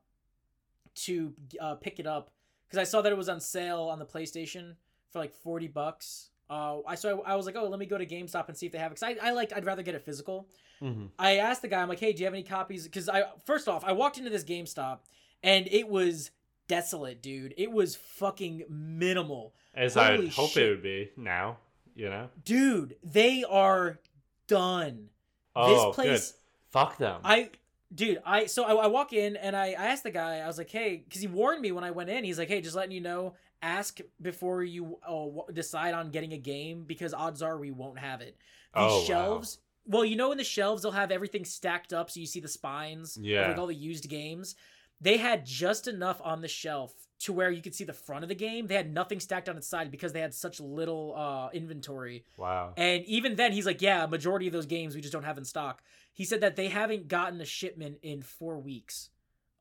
Speaker 1: to uh, pick it up, because I saw that it was on sale on the PlayStation for like 40 bucks. Uh, I so I, I was like, oh, let me go to GameStop and see if they have it. Cause I, I liked, I'd rather get it physical.
Speaker 2: Mhm.
Speaker 1: I asked the guy, I'm like, hey, do you have any copies? Because I first off, I walked into this GameStop and it was desolate, dude. It was fucking minimal.
Speaker 2: As I hope
Speaker 1: shit.
Speaker 2: it would be now, you know.
Speaker 1: Dude, they are done.
Speaker 2: Oh,
Speaker 1: this place
Speaker 2: good. Fuck them.
Speaker 1: I dude, I so I, I walk in and I, I asked the guy, I was like, hey, because he warned me when I went in. He's like, hey, just letting you know, ask before you uh, decide on getting a game because odds are we won't have it. The
Speaker 2: Oh, wow.
Speaker 1: shelves. Well, you know, in the shelves they'll have everything stacked up, so you see the spines.
Speaker 2: Yeah.
Speaker 1: like all the used games. They had just enough on the shelf to where you could see the front of the game. They had nothing stacked on its side because they had such little uh, inventory.
Speaker 2: wow.
Speaker 1: And even then, he's like, yeah, majority of those games we just don't have in stock. He said that they haven't gotten a shipment in four weeks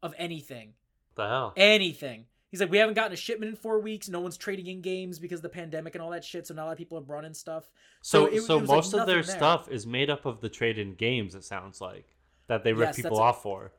Speaker 1: of anything.
Speaker 2: the hell?
Speaker 1: Anything. He's like, we haven't gotten a shipment in four weeks. No one's trading in games because of the pandemic and all that shit. So not a lot of people have brought in stuff.
Speaker 2: So,
Speaker 1: so it-
Speaker 2: so
Speaker 1: it was, like,
Speaker 2: most of their
Speaker 1: there.
Speaker 2: stuff is made up of the trade-in games. It sounds like that they rip
Speaker 1: Yes,
Speaker 2: people
Speaker 1: that's a-
Speaker 2: off for.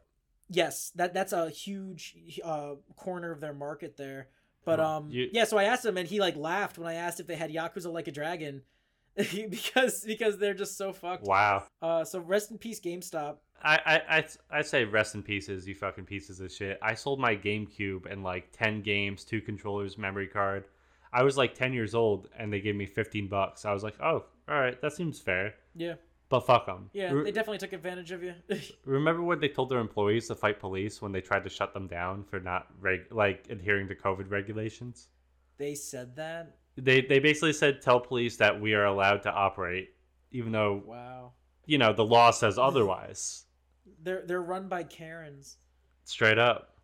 Speaker 1: Yes, that that's a huge uh, corner of their market there. But um,
Speaker 2: You-
Speaker 1: yeah. So I asked him, and he like laughed when I asked if they had Yakuza Like a Dragon, <laughs> because because they're just so fucked.
Speaker 2: Wow.
Speaker 1: Uh, so rest in peace, GameStop.
Speaker 2: I, I, I, I say rest in pieces, you fucking pieces of shit. I sold my GameCube and like 10 games, two controllers, memory card. I was like 10 years old and they gave me 15 bucks. I was like, oh, all right, that seems fair.
Speaker 1: Yeah,
Speaker 2: But fuck them.
Speaker 1: yeah. They definitely took advantage of you. <laughs>
Speaker 2: remember when they told their employees to fight police when they tried to shut them down for not reg- like adhering to COVID regulations?
Speaker 1: they said that.
Speaker 2: They, they basically said, tell police that we are allowed to operate, even though,
Speaker 1: Wow.
Speaker 2: you know, the law says otherwise.
Speaker 1: They're they're run by Karens.
Speaker 2: Straight up.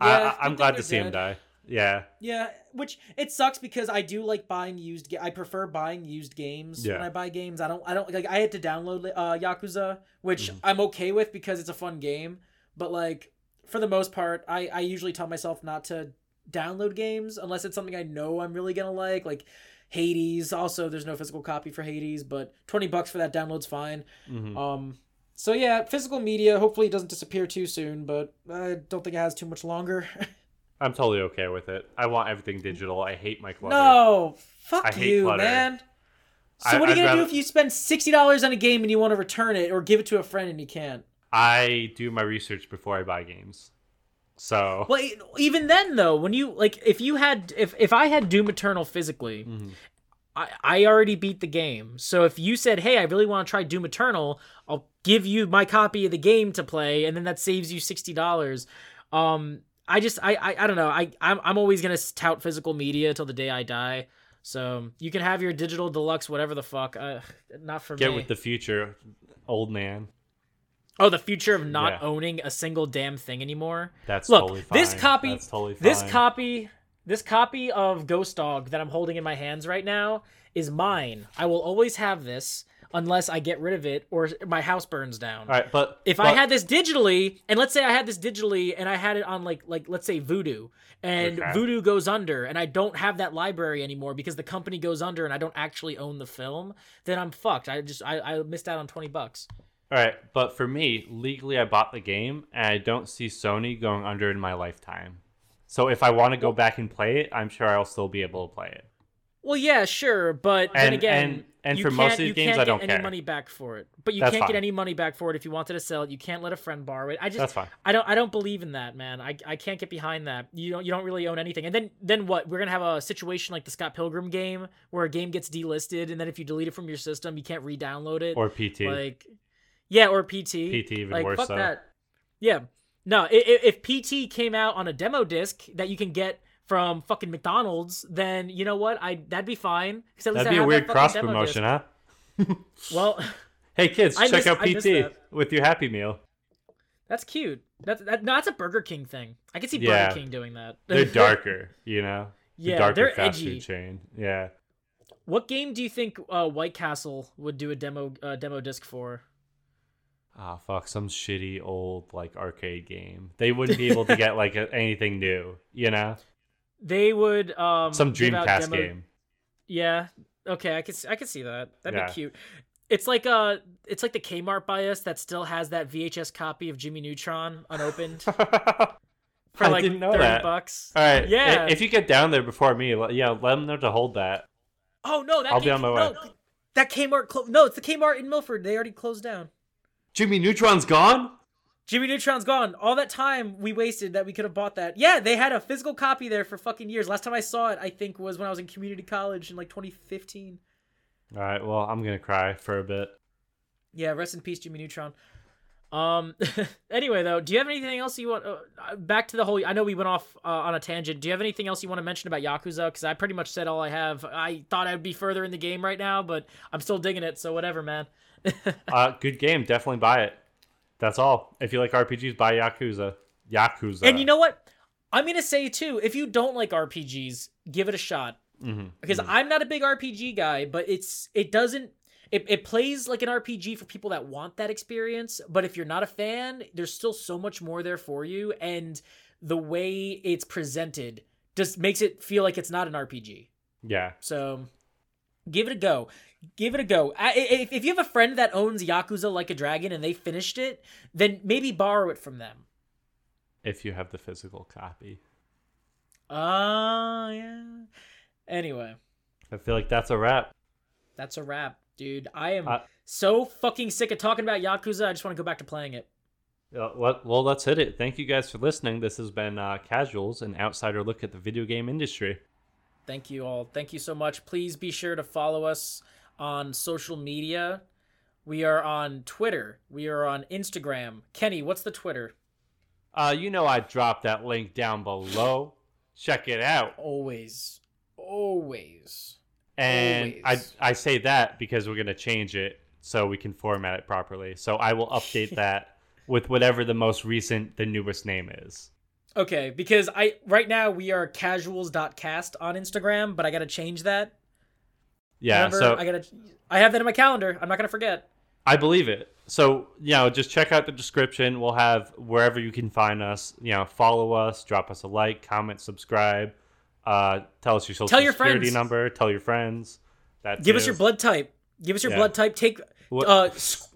Speaker 1: Yeah,
Speaker 2: I, I'm glad to see him die. Yeah.
Speaker 1: Yeah, which it sucks because I do like buying used. Ga- I prefer buying used games when I buy games. I don't. I don't like. I had to download uh, Yakuza, which
Speaker 2: Mhm.
Speaker 1: I'm okay with because it's a fun game. But like for the most part, I I usually tell myself not to download games unless it's something I know I'm really gonna like. Like Hades. Also, there's no physical copy for Hades, but twenty bucks for that download's fine.
Speaker 2: hmm
Speaker 1: Um. So yeah, physical media. Hopefully, it doesn't disappear too soon, but I don't think it has too much longer. <laughs>
Speaker 2: I'm totally okay with it. I want everything digital. I hate my clutter.
Speaker 1: No, fuck
Speaker 2: I
Speaker 1: you, man. So
Speaker 2: I-
Speaker 1: what are you
Speaker 2: I'd
Speaker 1: gonna
Speaker 2: rather-
Speaker 1: do if you spend sixty dollars on a game and you want to return it or give it to a friend and you can't?
Speaker 2: I do my research before I buy games. So
Speaker 1: Well, even then though, when you like, if you had, if if I had Doom Eternal physically,
Speaker 2: Mhm.
Speaker 1: I I already beat the game. So if you said, hey, I really want to try Doom Eternal, I'll give you my copy of the game to play, and then that saves you sixty dollars. Um, I just I, I I don't know. I I'm I'm always gonna tout physical media till the day I die. So you can have your digital deluxe, whatever the fuck. Uh, not for
Speaker 2: get
Speaker 1: me.
Speaker 2: with the future, old man.
Speaker 1: Oh, the future of not
Speaker 2: Yeah.
Speaker 1: owning a single damn thing anymore.
Speaker 2: That's
Speaker 1: Look,
Speaker 2: totally fine.
Speaker 1: this copy,
Speaker 2: That's totally fine.
Speaker 1: this copy, this copy of Ghost Dog that I'm holding in my hands right now is mine. I will always have this unless I get rid of it or my house burns down.
Speaker 2: All right, but
Speaker 1: If
Speaker 2: but,
Speaker 1: I had this digitally, and let's say I had this digitally, and I had it on like like let's say Vudu, and
Speaker 2: Okay.
Speaker 1: Vudu goes under, and I don't have that library anymore because the company goes under, and I don't actually own the film, then I'm fucked. I just I, I missed out on twenty bucks.
Speaker 2: all right, but for me, legally, I bought the game, and I don't see Sony going under in my lifetime. So if I want to go back and play it, I'm sure I'll still be able to play it.
Speaker 1: Well, yeah, sure, but then
Speaker 2: And-
Speaker 1: again,
Speaker 2: and- and for most of these
Speaker 1: you
Speaker 2: games,
Speaker 1: can't
Speaker 2: I
Speaker 1: get
Speaker 2: don't
Speaker 1: any
Speaker 2: care.
Speaker 1: money back for it. But you
Speaker 2: That's
Speaker 1: can't
Speaker 2: fine.
Speaker 1: get any money back for it if you wanted to sell it. You can't let a friend borrow it. I just,
Speaker 2: That's fine.
Speaker 1: I don't, I don't believe in that, man. I, I can't get behind that. You don't, you don't really own anything. And then, then what? We're gonna have a situation like the Scott Pilgrim game where a game gets delisted, and then if you delete it from your system, you can't re-download it.
Speaker 2: Or PT.
Speaker 1: like, yeah, or PT.
Speaker 2: PT even
Speaker 1: like,
Speaker 2: worse
Speaker 1: fuck
Speaker 2: so.
Speaker 1: that. Yeah, no. i- i- If PT came out on a demo disc that you can get from fucking McDonald's, then you know what? I that'd be fine. 'cause at least
Speaker 2: That'd
Speaker 1: I
Speaker 2: be a
Speaker 1: that
Speaker 2: weird cross promotion, huh? <laughs> <laughs>
Speaker 1: Well,
Speaker 2: Hey kids,
Speaker 1: I
Speaker 2: check
Speaker 1: miss-
Speaker 2: out PT with your Happy Meal.
Speaker 1: that's cute. That's that, no, that's a Burger King thing. I can see
Speaker 2: Yeah.
Speaker 1: Burger King doing that.
Speaker 2: They're <laughs> darker, you know. The
Speaker 1: Yeah,
Speaker 2: darker
Speaker 1: they're
Speaker 2: fast
Speaker 1: edgy.
Speaker 2: food chain. Yeah.
Speaker 1: What game do you think uh, White Castle would do a demo uh, demo disc for?
Speaker 2: Oh fuck, some shitty old like arcade game. They wouldn't be able to get like a, anything new, you know.
Speaker 1: They would um
Speaker 2: Some Dreamcast
Speaker 1: demo-
Speaker 2: game.
Speaker 1: Yeah. Okay, I could I could see that. That'd
Speaker 2: Yeah.
Speaker 1: be cute. It's like uh it's like the Kmart bias that still has that VHS copy of Jimmy Neutron unopened <laughs> for
Speaker 2: I
Speaker 1: like
Speaker 2: didn't know
Speaker 1: 30
Speaker 2: that.
Speaker 1: bucks.
Speaker 2: All right.
Speaker 1: Yeah.
Speaker 2: If you get down there before me, yeah, let them know to hold that.
Speaker 1: Oh no, that
Speaker 2: I'll be on my
Speaker 1: no,
Speaker 2: way.
Speaker 1: That Kmart clo- No, it's the Kmart in Milford. They already closed down.
Speaker 2: Jimmy Neutron's gone.
Speaker 1: Jimmy Neutron's gone. All that time we wasted that we could have bought that. Yeah, they had a physical copy there for fucking years. Last time I saw it, I think, was when I was in community college in like 2015.
Speaker 2: All right. Well, I'm gonna cry for a bit.
Speaker 1: Yeah, rest in peace, Jimmy Neutron. Um. <laughs> anyway, though, do you have anything else you want? Uh, back to the whole. I know we went off uh, on a tangent. Do you have anything else you want to mention about Yakuza? Because I pretty much said all I have. I thought I'd be further in the game right now, but I'm still digging it. So whatever, man. <laughs>
Speaker 2: uh, good game. Definitely buy it. That's all. If you like RPGs, buy Yakuza. Yakuza.
Speaker 1: And you know what? I'm gonna say too. If you don't like RPGs, give it a shot.
Speaker 2: Mhm,
Speaker 1: Because
Speaker 2: mhm.
Speaker 1: I'm not a big RPG guy, but it's it doesn't. It, it plays like an RPG for people that want that experience. But if you're not a fan, there's still so much more there for you, and the way it's presented just makes it feel like it's not an RPG.
Speaker 2: yeah.
Speaker 1: So give it a go. Give it a go. I, if, if you have a friend that owns Yakuza Like a Dragon and they finished it, then maybe borrow it from them.
Speaker 2: If you have the physical copy.
Speaker 1: Ah, yeah. Anyway,
Speaker 2: I feel like that's a wrap.
Speaker 1: that's a wrap, dude. I am
Speaker 2: Uh,
Speaker 1: so fucking sick of talking about Yakuza. I just want to go back to playing it.
Speaker 2: Uh, Well, let's hit it. Thank you guys for listening. This has been uh, Casuals, an outsider look at the video game industry.
Speaker 1: Thank you all. Thank you so much. Please be sure to follow us on social media. We are on Twitter. We are on Instagram. Kenny, what's the Twitter?
Speaker 2: Uh, you know I dropped that link down below. Check it out.
Speaker 1: Always. Always.
Speaker 2: And I I say that because we're gonna change it so we can format it properly. So I will update <laughs> that with whatever the most recent, the newest name is.
Speaker 1: Okay, because I right now we are casuals.cast on Instagram, but I gotta change that.
Speaker 2: Yeah.
Speaker 1: Remember,
Speaker 2: so
Speaker 1: I gotta I have that in my calendar. I'm not gonna forget.
Speaker 2: I believe it. So, you know, just check out the description. We'll have wherever you can find us, you know, follow us, drop us a like, comment, subscribe, uh, tell us your social
Speaker 1: Tell your
Speaker 2: security
Speaker 1: friends.
Speaker 2: number, tell your friends. That
Speaker 1: Give us your blood type. Give us your
Speaker 2: Yeah.
Speaker 1: blood type. Take
Speaker 2: What-
Speaker 1: uh s-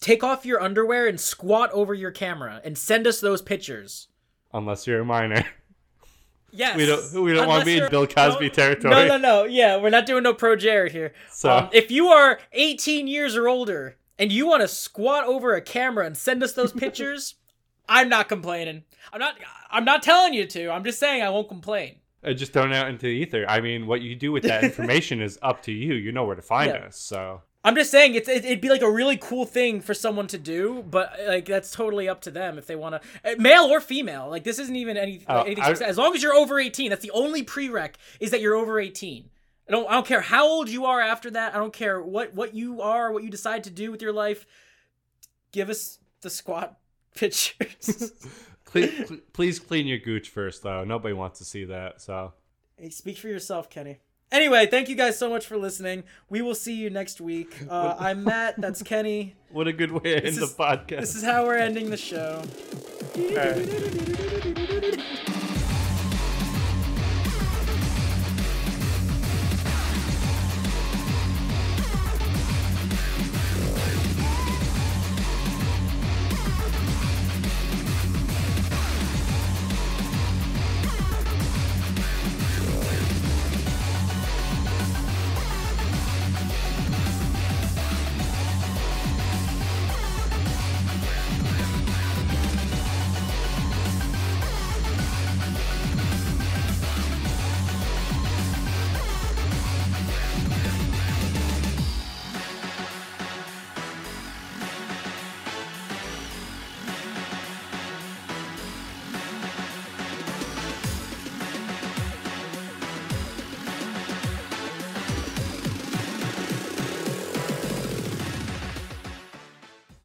Speaker 1: take off your underwear and squat over your camera and send us those pictures.
Speaker 2: Unless you're a minor.
Speaker 1: Yes.
Speaker 2: We don't we don't want to be in Bill Cosby
Speaker 1: no,
Speaker 2: territory.
Speaker 1: No, no, no. Yeah, we're not doing no ProJared here.
Speaker 2: So
Speaker 1: Um, if you are 18 years or older and you want to squat over a camera and send us those pictures, <laughs> I'm not complaining. I'm not. I'm not telling you to. I'm just saying I won't complain.
Speaker 2: uh, just thrown out into the ether. I mean, what you do with that <laughs> information is up to you. You know where to find
Speaker 1: Yeah.
Speaker 2: us. So
Speaker 1: I'm just saying it's it, it'd be like a really cool thing for someone to do, but like that's totally up to them if they want to, eh, male or female. Like this isn't even any,
Speaker 2: Oh,
Speaker 1: anything.
Speaker 2: I-
Speaker 1: as long as you're over 18, that's the only prereq is that you're over 18. I don't I don't care how old you are after that. I don't care what what you are, what you decide to do with your life. Give us the squat <laughs> pictures. <laughs>
Speaker 2: cle- please clean your gooch first, though. Nobody wants to see that. So
Speaker 1: hey, speak for yourself, Kenny. Anyway, thank you guys so much for listening. We will see you next week. <laughs> Uh, I'm Matt. That's Kenny.
Speaker 2: what a good way to end
Speaker 1: This
Speaker 2: the podcast.
Speaker 1: This is how we're ending the show.
Speaker 2: All right.